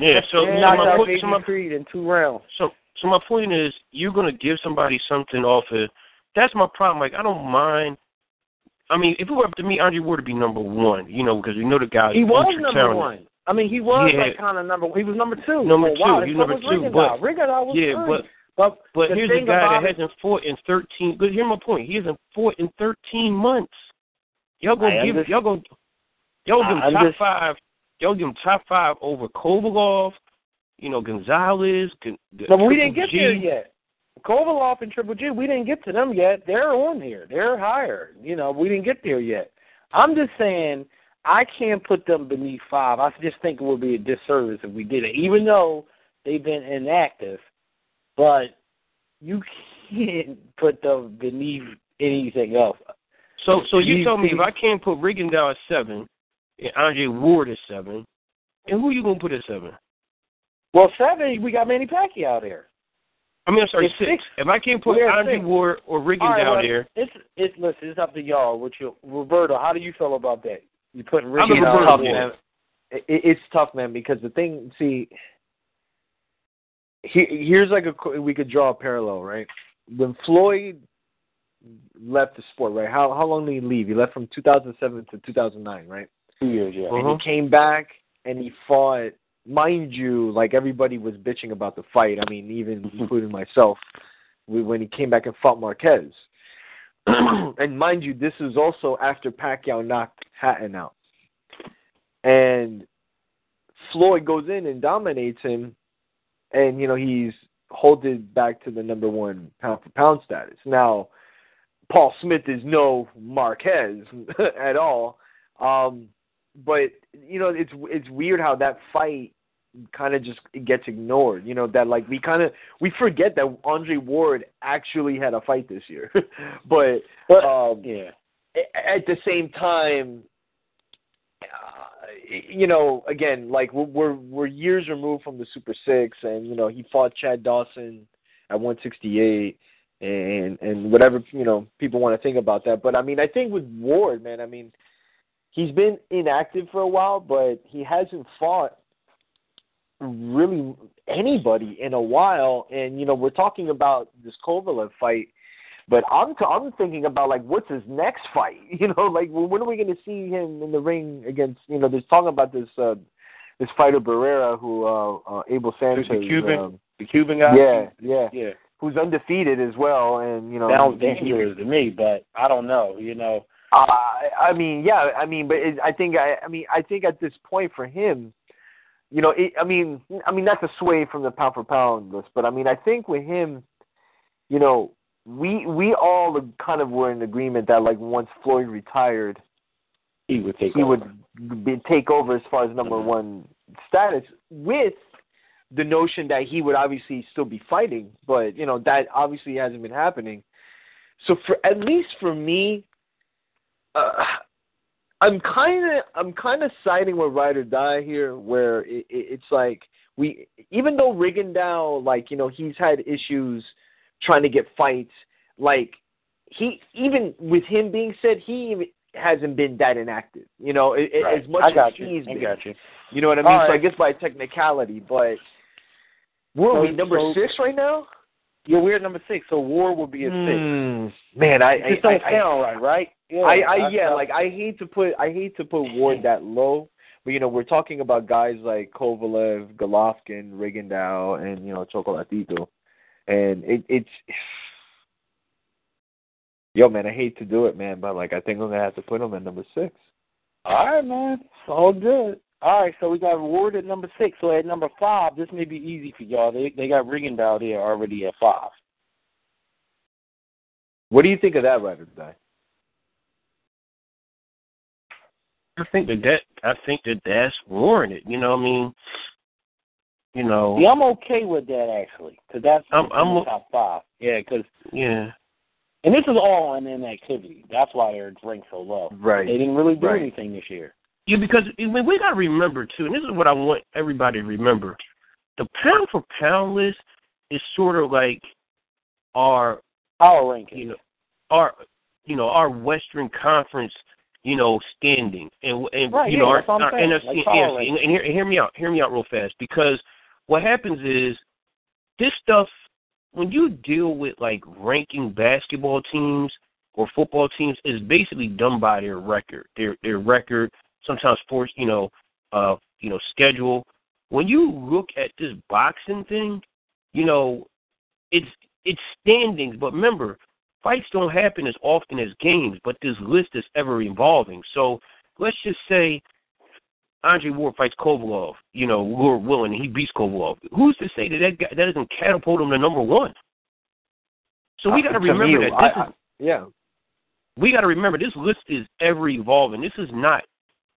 S4: Yeah. So,
S2: he knocked
S4: my
S2: out
S4: point,
S2: Baby
S4: so my
S2: Creed in two rounds.
S4: So, so my point is, you're gonna give somebody something off of. That's my problem. Like, I don't mind. I mean, if it were up to me, Andre Ward would be number one. You know, because we know the guy.
S2: He was number
S4: talented.
S2: one. I mean, he was
S4: Yeah.
S2: like kind of number. He was number two.
S4: Number two. He
S2: So
S4: number
S2: was
S4: two, but-
S2: Rigondeaux was
S4: Yeah,
S2: three.
S4: but
S2: but
S4: but
S2: the
S4: here's a guy that hasn't fought in 13. But here's my point. He hasn't fought in 13 months. Y'all gonna
S2: I
S4: give
S2: understand.
S4: y'all gonna y'all give him
S2: I
S4: top
S2: understand.
S4: five. Y'all give him top five over Kovalev. You know Gonzalez. Gon-
S2: No, but we didn't get
S4: G.
S2: there yet. Kovalev and Triple G, we didn't get to them yet. They're on here. They're higher. You know, we didn't get there yet. I'm just saying I can't put them beneath five. I just think it would be a disservice if we did it, even though they've been inactive. But you can't put them beneath anything else.
S4: So so you tell me if I can't put Rigondeaux at seven and Andre Ward at seven, and who are you gonna put at seven?
S2: Well, seven, we got Manny Pacquiao there.
S4: I mean, I'm sorry, six.
S2: six.
S4: If I can't put
S2: We're
S4: Andre. Ward or Rigondeaux
S2: All right, well,
S4: there,
S2: It's it's listen. It's up to y'all. What you, Roberto? How do you feel about that? You putting
S4: I'm
S2: Ricky
S3: it's tough, man. It, it's tough, man, because the thing, see, he, here's like a we could draw a parallel, right? When Floyd left the sport, right? How how long did he leave? He left from 2007 to 2009, right?
S2: two years, yeah.
S4: Uh-huh.
S3: And he came back and he fought. Mind you, like everybody was bitching about the fight. I mean, even including myself, we- when he came back and fought Marquez. and mind you, this is also after Pacquiao knocked Hatton out. And Floyd goes in and dominates him, and you know he's holded back to the number one pound for pound status. Now, Paul Smith is no Marquez at all, um, but you know it's it's weird how that fight kind of just gets ignored. You know that like we kind of we forget that Andre Ward actually had a fight this year, but
S2: But
S3: um,
S2: yeah,
S3: at the same time, uh, you know, again, like we're, we're we're years removed from the Super Six, and you know he fought Chad Dawson at 168, and and whatever you know people want to think about that. But I mean, I think with Ward, man, I mean, he's been inactive for a while, but he hasn't fought really anybody in a while. And you know, we're talking about this Kovalev fight, but I'm t- I'm thinking about like what's his next fight? You know, like when are we going to see him in the ring against? You know, there's talking about this uh, this fighter Barrera who uh, uh, Abel Sanchez,
S2: the Cuban,
S3: um,
S2: the Cuban guy.
S3: yeah, yeah,
S2: yeah.
S3: who's undefeated as well, and you know
S2: Sounds dangerous to me, but I don't know. You know,
S3: Uh, I mean, yeah, I mean, but it, I think I, I mean, I think at this point for him, you know, it, I mean, I mean that's a sway from the pound for pound list, but I mean, I think with him, you know, we we all kind of were in agreement that like once Floyd retired,
S2: he would take
S3: he
S2: over.
S3: would be, take over as far as number
S2: Mhm.
S3: one status with the notion that he would obviously still be fighting, but you know that obviously hasn't been happening. So for at least for me, uh, I'm kind of I'm kind of siding with Ride or Die here, where it, it, it's like we even though Rigondeaux like you know he's had issues trying to get fights, like he even with him being said he even hasn't been that inactive. You know, it,
S2: Right.
S3: as much
S2: I got
S3: as
S2: you.
S3: he's
S2: I
S3: been.
S2: you.
S3: You know what I mean?
S2: All
S3: So I guess by technicality, but we're
S2: So-
S3: we number
S2: so-
S3: six right now?
S2: Yeah, we're at number six, so War will be at six.
S3: Hmm. Man, I
S2: It
S3: I,
S2: just don't
S3: I,
S2: sound right, right? Yeah,
S3: I, I yeah, like I hate to put I hate to put Ward that low, but you know we're talking about guys like Kovalev, Golovkin, Rigondeaux, and you know Chocolatito, and it, it's yo man, I hate to do it, man, but like I think I'm gonna have to put him at number six.
S2: All right, man. It's all good. All right, so we got Ward at number six. So at number five, this may be easy for y'all. They they got Rigondeaux there already at five.
S3: What do you think of that, Ryder Guy?
S4: I think that that I think that that's warranted. You know, what I mean, you know,
S2: Yeah, I'm okay with that actually, because that's
S4: I'm- I'm
S2: top five. Yeah, because
S4: yeah,
S2: and this is all on inactivity. That's why they're ranked so low.
S3: Right.
S2: They didn't really do
S3: Right.
S2: anything this year.
S4: yeah. Because I mean, we got to remember too, and this is what I want everybody to remember: the pound for pound list is sort of like our
S2: our ranking.
S4: you know, our you know our Western Conference, you know, standing and and
S2: Right,
S4: you
S2: yeah,
S4: know
S2: I'm
S4: our, NFC,
S2: like power
S4: and, and hear, hear me out, hear me out real fast because what happens is this stuff when you deal with like ranking basketball teams or football teams is basically done by their record, their their record, sometimes force, you know, uh, you know, schedule. When you look at this boxing thing, you know, it's it's standings, but remember, fights don't happen as often as games, but this list is ever evolving. So let's just say Andre Ward fights Kovalev, you know, Lord willing, he beats Kovalev. Who's to say that that, guy, that doesn't catapult him to number one? So we got to
S3: Uh,
S4: remember
S3: me,
S4: that
S3: I-
S4: is
S3: I- yeah.
S4: we got to remember this list is ever evolving. This is not,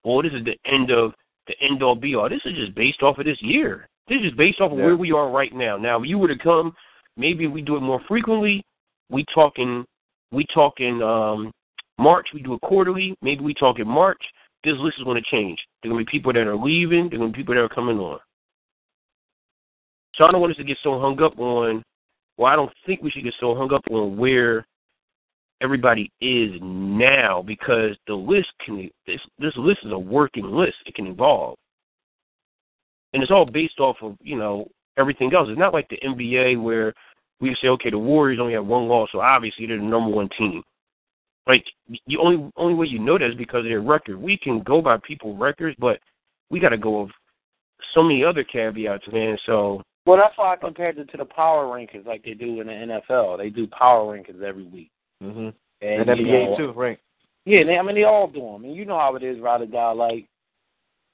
S4: well, this is the end of the end all be all. This is just based off of this year. This is based off of
S3: Yeah.
S4: where we are right now. Now, if you were to come, maybe we do it more frequently. We talking, we talking um, March. We do it quarterly. Maybe we talk in March. This list is going to change. There are going to be people that are leaving. There are going to be people that are coming on. So I don't want us to get so hung up on. Well, I don't think we should get so hung up on where everybody is now because the list can this this list is a working list. It can evolve. And it's all based off of, you know, everything else. It's not like the NBA where we say, okay, the Warriors only have one loss, so obviously they're the number one team. Like the only only way you know that is because of their record. We can go by people records, but we gotta go of so many other caveats, man. So
S2: Well, that's why I compared it to the power rankings like they do in the NFL. They do power rankings every week.
S3: Mm-hmm.
S2: And,
S3: And
S2: you
S3: NBA
S2: know,
S3: too, right?
S2: Yeah, they, I mean they all do them, and you know how it is, ride or die. Like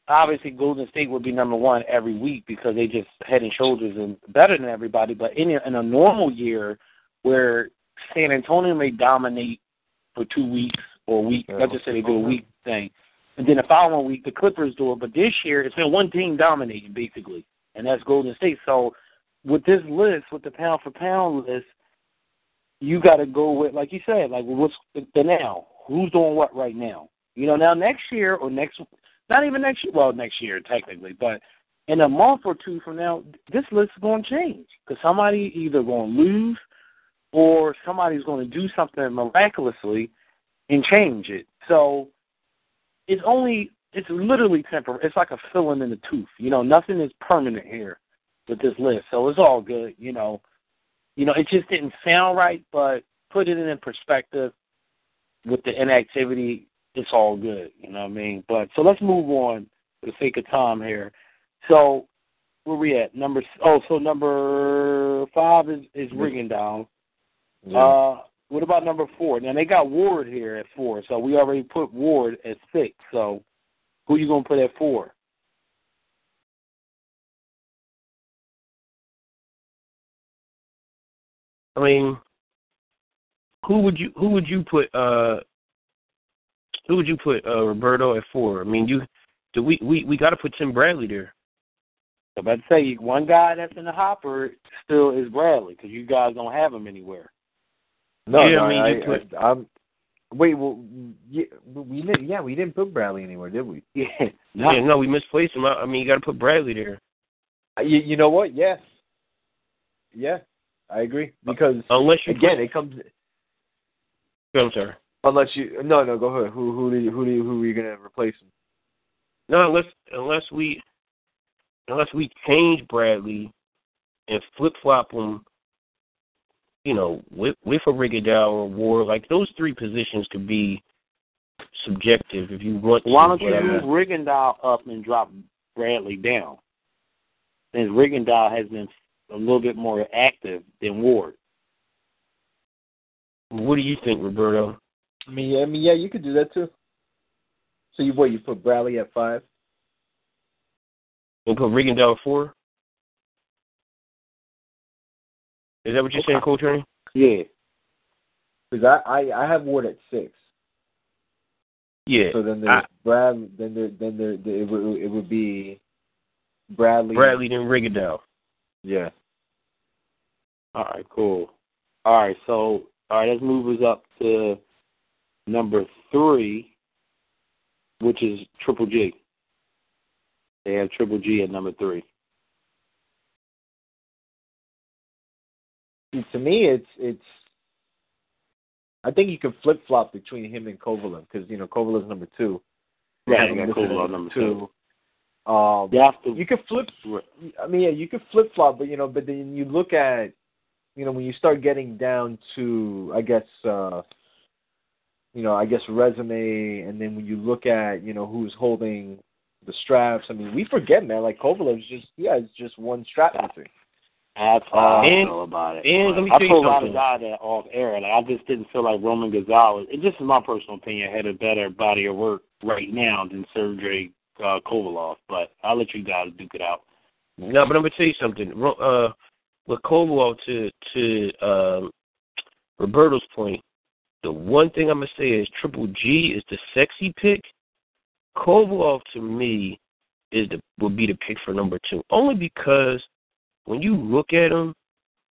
S2: obviously, Golden State would be number one every week because they just head and shoulders and better than everybody. But in a, in a normal year, where San Antonio may dominate for two weeks or a week,
S3: Yeah.
S2: let's just say they do a week thing, and then the following week the Clippers do it. But this year, it's been one team dominating basically, and that's Golden State. So with this list, with the pound for pound list, you got to go with, like you said, like what's the now? Who's doing what right now? You know, now next year or next, not even next year. Well, next year technically, but in a month or two from now, this list is going to change because somebody either going to lose or somebody's going to do something miraculously and change it. So it's only it's literally temporary. It's like a filling in the tooth. You know, nothing is permanent here with this list. So it's all good. You know, you know, it just didn't sound right, but put it in perspective with the inactivity, it's all good. You know what I mean? But so let's move on for the sake of time here. So where we at? Number oh, so number five is is Rigondeaux.
S3: Yeah.
S2: Uh, what about number four? Now they got Ward here at four, so we already put Ward at six. So who you gonna put at four?
S4: I mean, who would you who would you put uh who would you put uh Roberto at four? I mean, you do we we we got to put Tim Bradley there.
S2: I'm about to say one guy that's in the hopper still is Bradley because you guys don't have him anywhere.
S3: No,
S4: Yeah,
S3: no,
S4: I mean,
S3: I,
S4: you put-
S3: I, am Wait, well, yeah, we didn't. Yeah, we didn't put Bradley anywhere, did we?
S2: Yeah,
S4: Yeah, no, we misplaced him. I, I mean, you got to put Bradley there
S3: Uh, You, you know what? Yes. Yeah, I agree. Because
S4: unless you
S3: again, it comes
S4: I'm sorry.
S3: Unless you. No, no, go ahead. Who, who, do you, who, do you, who are you gonna replace him?
S4: No, unless unless we unless we change Bradley and flip flop him, you know, with with a Rigondeaux or Ward, like those three positions could be subjective if you want. to,
S2: Why don't you
S4: uh,
S2: move Rigondeaux up and drop Bradley down? Since Rigondeaux has been a little bit more active than Ward.
S4: What do you think, Roberto?
S3: I mean, yeah, I mean, yeah, you could do that too. So you what? You put Bradley at five?
S4: And put Rigondeaux at four? Is that what you're saying, Coach Ernie?
S2: Yeah.
S3: Because I, I, I have Ward at six.
S4: Yeah.
S3: So then there's
S4: I-
S3: Brad. Then there, then there, there it would, it would be Bradley.
S4: Bradley then Rigondeaux.
S3: Yeah.
S2: All right, cool. All right, so all right, let's move us up to number three, which is Triple G. They have Triple G at number three.
S3: See, to me, it's it's. I think you can flip flop between him and Kovalev because you know Kovalev's number two.
S2: Right, got Kovalev number two.
S3: Um,
S2: You have to.
S3: you can flip. I mean, yeah, you can flip flop, but you know, but then you look at, you know, when you start getting down to, I guess, uh, you know, I guess resume, and then when you look at, you know, who's holding the straps. I mean, we forget, man. Like Kovalev's just, he has just one strap missing.
S2: That's how I
S4: And-
S2: feel about it.
S4: and let me
S2: I
S4: tell you
S2: told a lot of guys that off air. Like I just didn't feel like Roman Gonzalez. It just is my personal opinion. Had a better body of work right now than Sergey uh, Kovalev. But I'll let you guys duke it out.
S4: No, but I'm gonna tell you something. Ro- Uh, with Kovalev to to um, Roberto's point, the one thing I'm gonna say is Triple G is the sexy pick. Kovalev to me is the would be the pick for number two, only because when you look at him,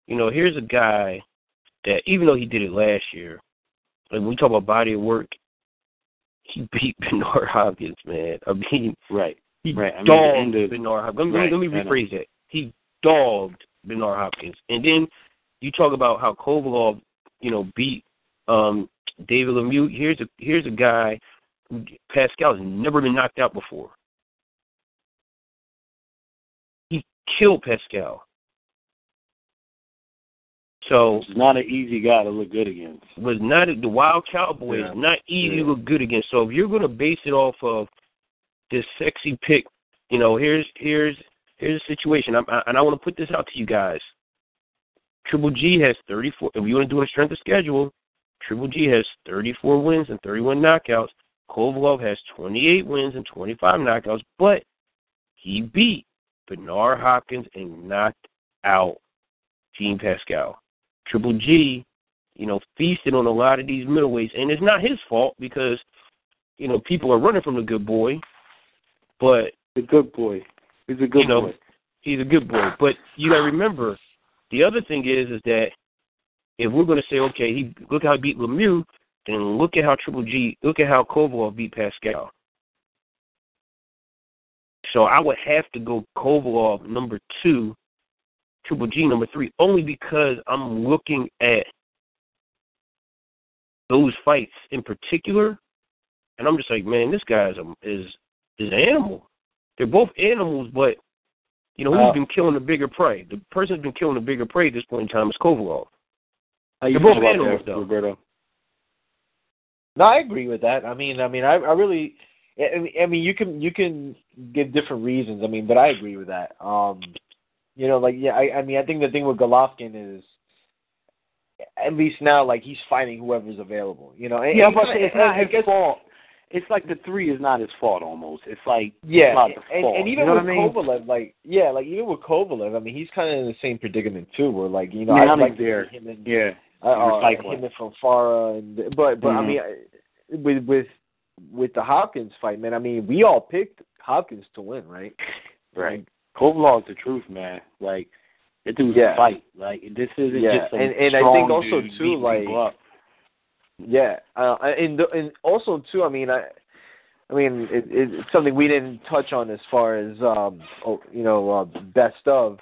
S4: you know, here's a guy that even though he did it last year, like when we talk about body of work, he beat Bernard Hopkins, man. I mean,
S2: Right.
S4: he
S2: Right, I mean,
S4: dogged
S2: the end of-
S4: Bernard Hopkins. Let me,
S2: Right,
S4: let me rephrase that. He dogged Bernard Hopkins. And then you talk about how Kovalev, you know, beat um, David Lemieux. Here's a here's a guy who Pascal has never been knocked out before. He killed Pascal. So
S2: He's not an easy guy to look good against.
S4: was not the wild cowboy
S3: Yeah.
S4: is not easy
S3: Yeah.
S4: to look good against. So if you're gonna base it off of this sexy pick, you know, here's here's here's the situation. I'm, I, and I want to put this out to you guys. Triple G has 34. If you want to do a strength of schedule, Triple G has 34 wins and 31 knockouts. Kovalev has 28 wins and 25 knockouts, but he beat Bernard Hopkins and knocked out Jean Pascal. Triple G, you know, feasted on a lot of these middleweights, and it's not his fault because, you know, people are running from the good boy, but
S2: the good boy. He's a good
S4: You know,
S2: boy.
S4: he's a good boy. But you got to remember, the other thing is, is that if we're going to say, okay, he look how he beat Lemieux, then look at how Triple G, look at how Kovalev beat Pascal. So I would have to go Kovalev number two, Triple G number three, only because I'm looking at those fights in particular, and I'm just like, man, this guy is a, is is an animal. They're both animals, but you know who's
S2: Uh,
S4: been killing the bigger prey? The person who's been killing the bigger prey at this point in time is Kovalev.
S2: How you
S4: They're both
S2: feel about that,
S4: though.
S2: Roberto?
S3: No, I agree with that. I mean, I mean, I, I really, I mean, I mean, you can you can give different reasons. I mean, but I agree with that. Um, you know, like yeah, I, I mean, I think the thing with Golovkin is, at least now, like he's fighting whoever's available. You know, and,
S2: Yeah, but it's
S3: and
S2: not his
S3: guess-
S2: fault. It's like the three is not his fault almost. It's like
S3: Yeah,
S2: it's not the
S3: and,
S2: fault.
S3: and even
S2: you know
S3: with
S2: what I mean?
S3: Kovalev, like yeah, like even with Kovalev, I mean, he's kind of in the same predicament too, where like you know,
S2: Yeah,
S3: I
S2: I mean,
S3: like to
S2: there.
S3: see him and
S2: Yeah,
S3: uh, uh,
S2: recycling.
S3: him and from Farah, and but but I
S2: Mhm.
S3: mean, I- with with with the Hopkins fight, man, I mean, we all picked Hopkins to win, right?
S2: right. Kovalev's the truth, man. Like the dude's
S3: Yeah.
S2: a fight. Like this isn't
S3: Yeah,
S2: just some
S3: and- and I think also, too, like- Yeah, uh, and the, and also too, I mean, I, I mean, it, it, it's something we didn't touch on as far as um, oh, you know, uh, best of,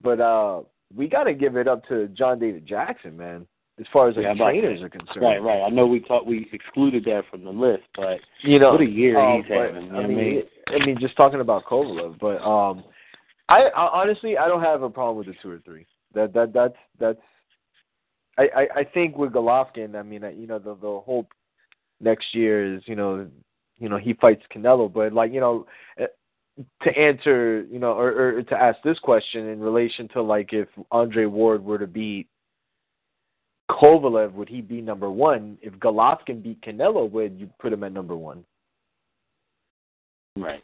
S3: but uh, we got to give it up to John David Jackson, man. As far as like
S2: Yeah, I'm about to
S3: trainers are concerned,
S2: Right, right. I know we thought we excluded that from the list, but
S3: You know,
S2: what a year
S3: uh,
S2: he's
S3: but,
S2: having.
S3: I
S2: I
S3: mean,
S2: mean?
S3: I mean, just talking about Kovalev, but um, I, I honestly I don't have a problem with the two or three. That that that's that's. I, I, I think with Golovkin, I mean, you know, the the hope next year is, you know, you know, he fights Canelo, but like, you know, eh, to answer, you know, or, or to ask this question in relation to like if Andre Ward were to beat Kovalev, would he be number one? If Golovkin beat Canelo, would you put him at number one?
S2: Right.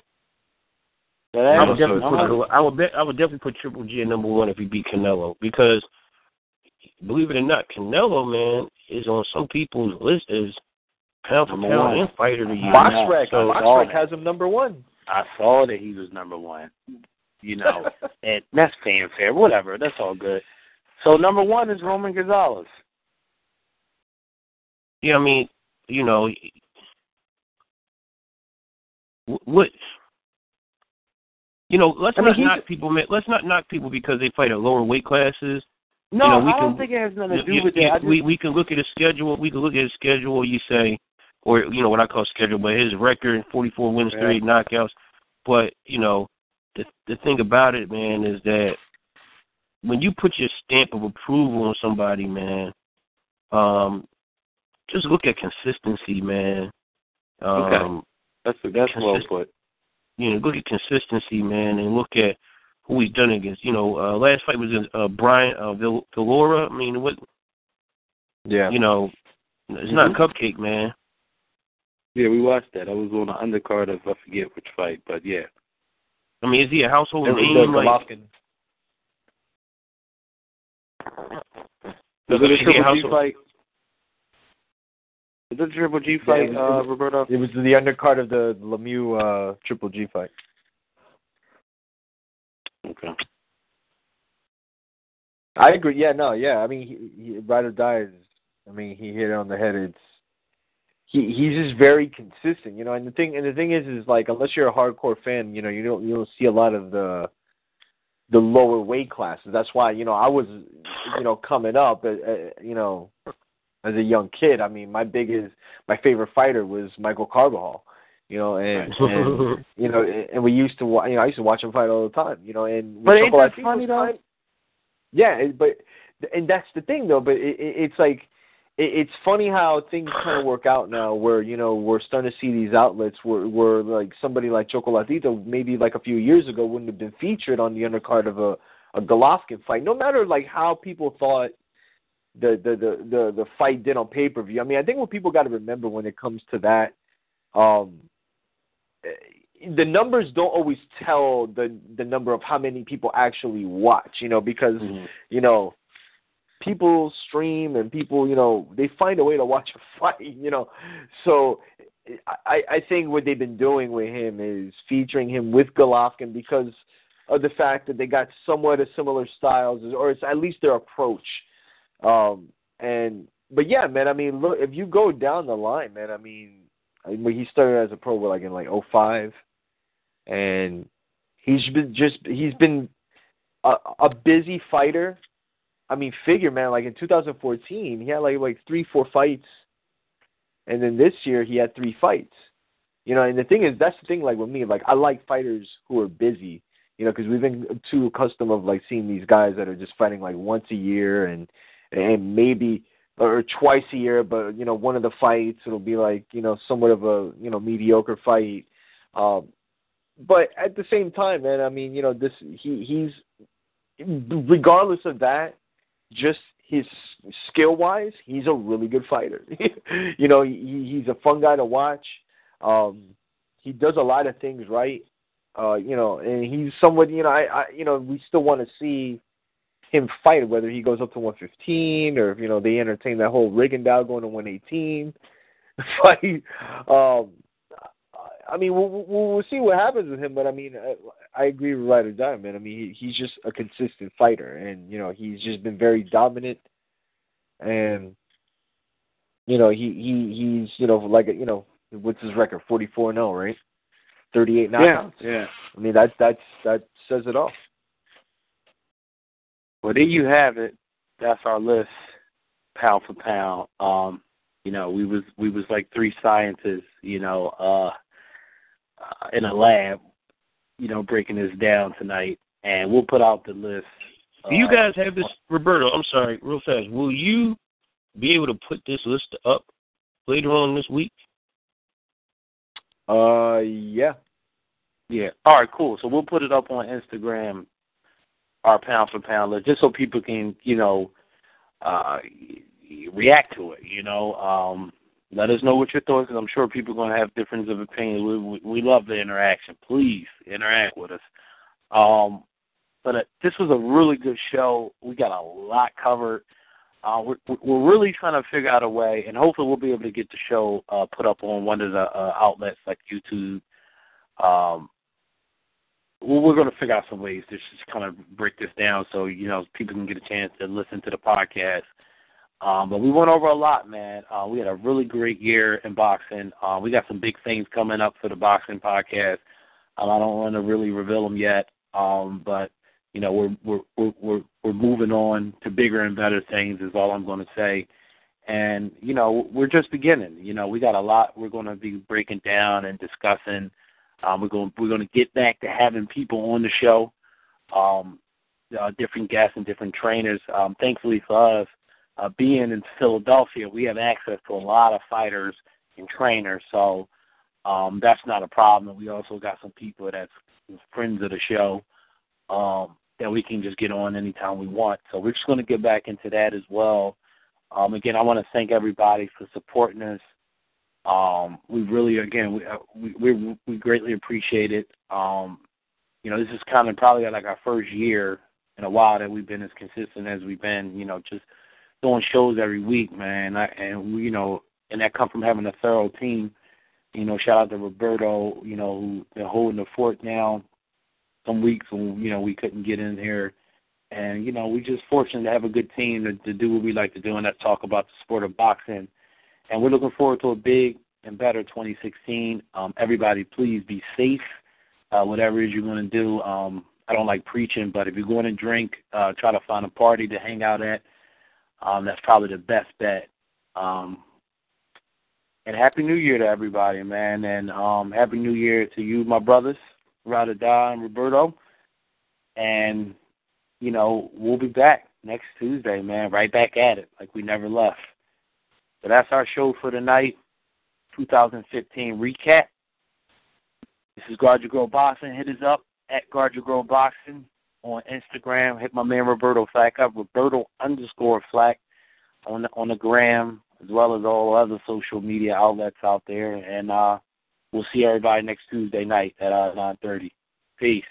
S4: I would definitely put I would bet I would definitely put Triple G at number one if he beat Canelo because believe it or not, Canelo man is on some people's list as pound for pound and fighter of the year.
S3: Box
S2: know.
S3: Rec,
S2: So
S3: Box
S2: it's all
S3: Rec
S2: that.
S3: has him number one.
S2: I saw that he was number one. You know, and that's fanfare. Whatever. That's all good. So number one is Roman Gonzalez.
S4: Yeah, I mean, you know, wh- what you know, let's
S2: I mean,
S4: not knock people. man, Let's not knock people because they fight at lower weight classes.
S2: No,
S4: You know, we
S2: I don't
S4: can-
S2: think it has nothing to do
S4: You-
S2: with
S4: you-
S2: that. Just,
S4: we we can look at his schedule. We can look at his schedule. You say, or you know what I call schedule, but his record: forty-four wins,
S2: Yeah.
S4: thirty knockouts. But you know, the the thing about it, man, is that when you put your stamp of approval on somebody, man, um, just look at consistency, man. Um,
S2: Okay. that's that's well put.
S4: you know, look at consistency, man, and look at who he's done against. You know, uh, last fight was against uh, Brian uh, Vill- Viloria. I mean, what
S3: Yeah.
S4: you know, it's not a cupcake, man.
S2: Yeah, we watched that. I was on the undercard of I forget which fight, but yeah.
S4: I mean, is he a household
S3: It
S4: name?
S3: the
S4: Like, Does
S2: it
S4: household-
S2: fight? Was it Triple G fight,
S3: Yeah,
S2: uh,
S3: it-
S2: Roberto?
S3: It was the undercard of the Lemieux uh, Triple G fight.
S2: Okay.
S3: I agree. Yeah, no, yeah. I mean, he, he, ride or die is. I mean, he hit it on the head. It's he he's just very consistent, you know. And the thing and the thing is, is like unless you're a hardcore fan, you know, you don't you don't see a lot of the the lower weight classes. That's why you know I was you know coming up, uh, uh, you know, as a young kid. I mean, my biggest my favorite fighter was Michael Carbajal. You know, and, and you know, and we used to, wa- you know, I used to watch him fight all the time. You know, and
S2: But ain't that funny, though?
S3: time- yeah, but and that's the thing though. But it, it, it's like it, it's funny how things kind of work out now, where you know we're starting to see these outlets where where like somebody like Chocolatito maybe like a few years ago wouldn't have been featured on the undercard of a a Golovkin fight, no matter like how people thought the the the the, the fight did on pay per view. I mean, I think what people got to remember when it comes to that. um the numbers don't always tell the the number of how many people actually watch, you know, because
S2: Mhm.
S3: you know people stream and people you know they find a way to watch a fight, you know. So I I think what they've been doing with him is featuring him with Golovkin because of the fact that they got somewhat of similar styles, or it's at least their approach. Um, and but yeah, man, I mean, look, if you go down the line, man, I mean, I mean he started as a pro like in like '05, and he's been just he's been a, a busy fighter. I mean, figure man, like in 2014, he had like like three, four fights and then this year he had three fights. You know, and the thing is, that's the thing. Like with me, like I like fighters who are busy. You know, because we've been too accustomed of like seeing these guys that are just fighting like once a year and and maybe or twice a year, but you know, one of the fights it'll be like you know somewhat of a you know mediocre fight. Um, but at the same time, man, I mean, you know, this he he's regardless of that, just his skill wise, he's a really good fighter. you know, he, he's a fun guy to watch. Um, he does a lot of things right. Uh, you know, and he's somewhat, you know, I, I you know, we still want to see him fight, whether he goes up to 115 or you know they entertain that whole Rigondeaux going to 118 fight. Um, I mean, we'll, we'll, see what happens with him, but I mean, I, I agree with Ride or Die, man. I mean, he, he's just a consistent fighter, and you know he's just been very dominant, and you know he he he's you know like you know what's his record? 44 0 right? 38 knockouts.
S2: yeah. Yeah
S3: I mean that that's that says it all
S2: well there you have it that's our list pound for pound um you know we was we was like three scientists you know uh, uh in a lab you know breaking this down tonight and we'll put out the list
S4: do you
S2: uh,
S4: guys have this roberto i'm sorry real fast will you be able to put this list up later on this week?
S3: Uh, yeah.
S2: Yeah. All right, cool. So we'll put it up on Instagram, our pound for pound list, just so people can, you know, uh, react to it. You know, um, let us know what your thoughts. Cause I'm sure people are going to have differences of opinion. We, we, we love the interaction. Please interact with us. Um, but uh, this was a really good show. We got a lot covered. Uh, we're, we're really trying to figure out a way, and hopefully we'll be able to get the show uh, put up on one of the uh, outlets like YouTube. Um, we're going to figure out some ways to just kind of break this down so you know people can get a chance to listen to the podcast. Um, but we went over a lot, man. Uh, we had a really great year in boxing. Uh, we got some big things coming up for the boxing podcast. Um, I don't want to really reveal them yet, um, but you know we're we're we're we're, we're moving on to bigger and better things is all I'm going to say. And you know we're just beginning. You know we got a lot we're going to be breaking down and discussing. Um, we're going we're going to get back to having people on the show, um, uh, different guests and different trainers. Um, thankfully for us, uh, being in Philadelphia, we have access to a lot of fighters and trainers, so um, that's not a problem. We also got some people that's friends of the show um, that we can just get on anytime we want. So we're just going to get back into that as well. Um, again, I want to thank everybody for supporting us. Um, we really, again, we, uh, we we we greatly appreciate it. Um, you know, this is kind of probably like our first year in a while that we've been as consistent as we've been. You know, just doing shows every week, man. I, and we, you know, and that come from having a thorough team. You know, shout out to Roberto. You know, who they're holding the fort down some weeks when you know we couldn't get in here, and you know we just fortunate to have a good team to, to do what we like to do, and that's talk about the sport of boxing. And we're looking forward to a big and better 2016. Um, everybody, please be safe. Uh, whatever it is you're going to do. Um, I don't like preaching, but if you're going to drink, uh, try to find a party to hang out at. Um, that's probably the best bet. Um, and happy New Year to everybody, man, and um, happy New Year to you, my brothers. Die and Roberto. And, you know, we'll be back next Tuesday, man, right back at it like we never left. So that's our show for tonight, 2015 recap. This is Guard Your Girl Boxing. Hit us up at Guard Your Girl Boxing on Instagram. Hit my man Roberto Flack up, Roberto underscore Flack on the, on the gram, as well as all other social media outlets out there. And uh, We'll see everybody next Tuesday night at uh, 9:30. Peace.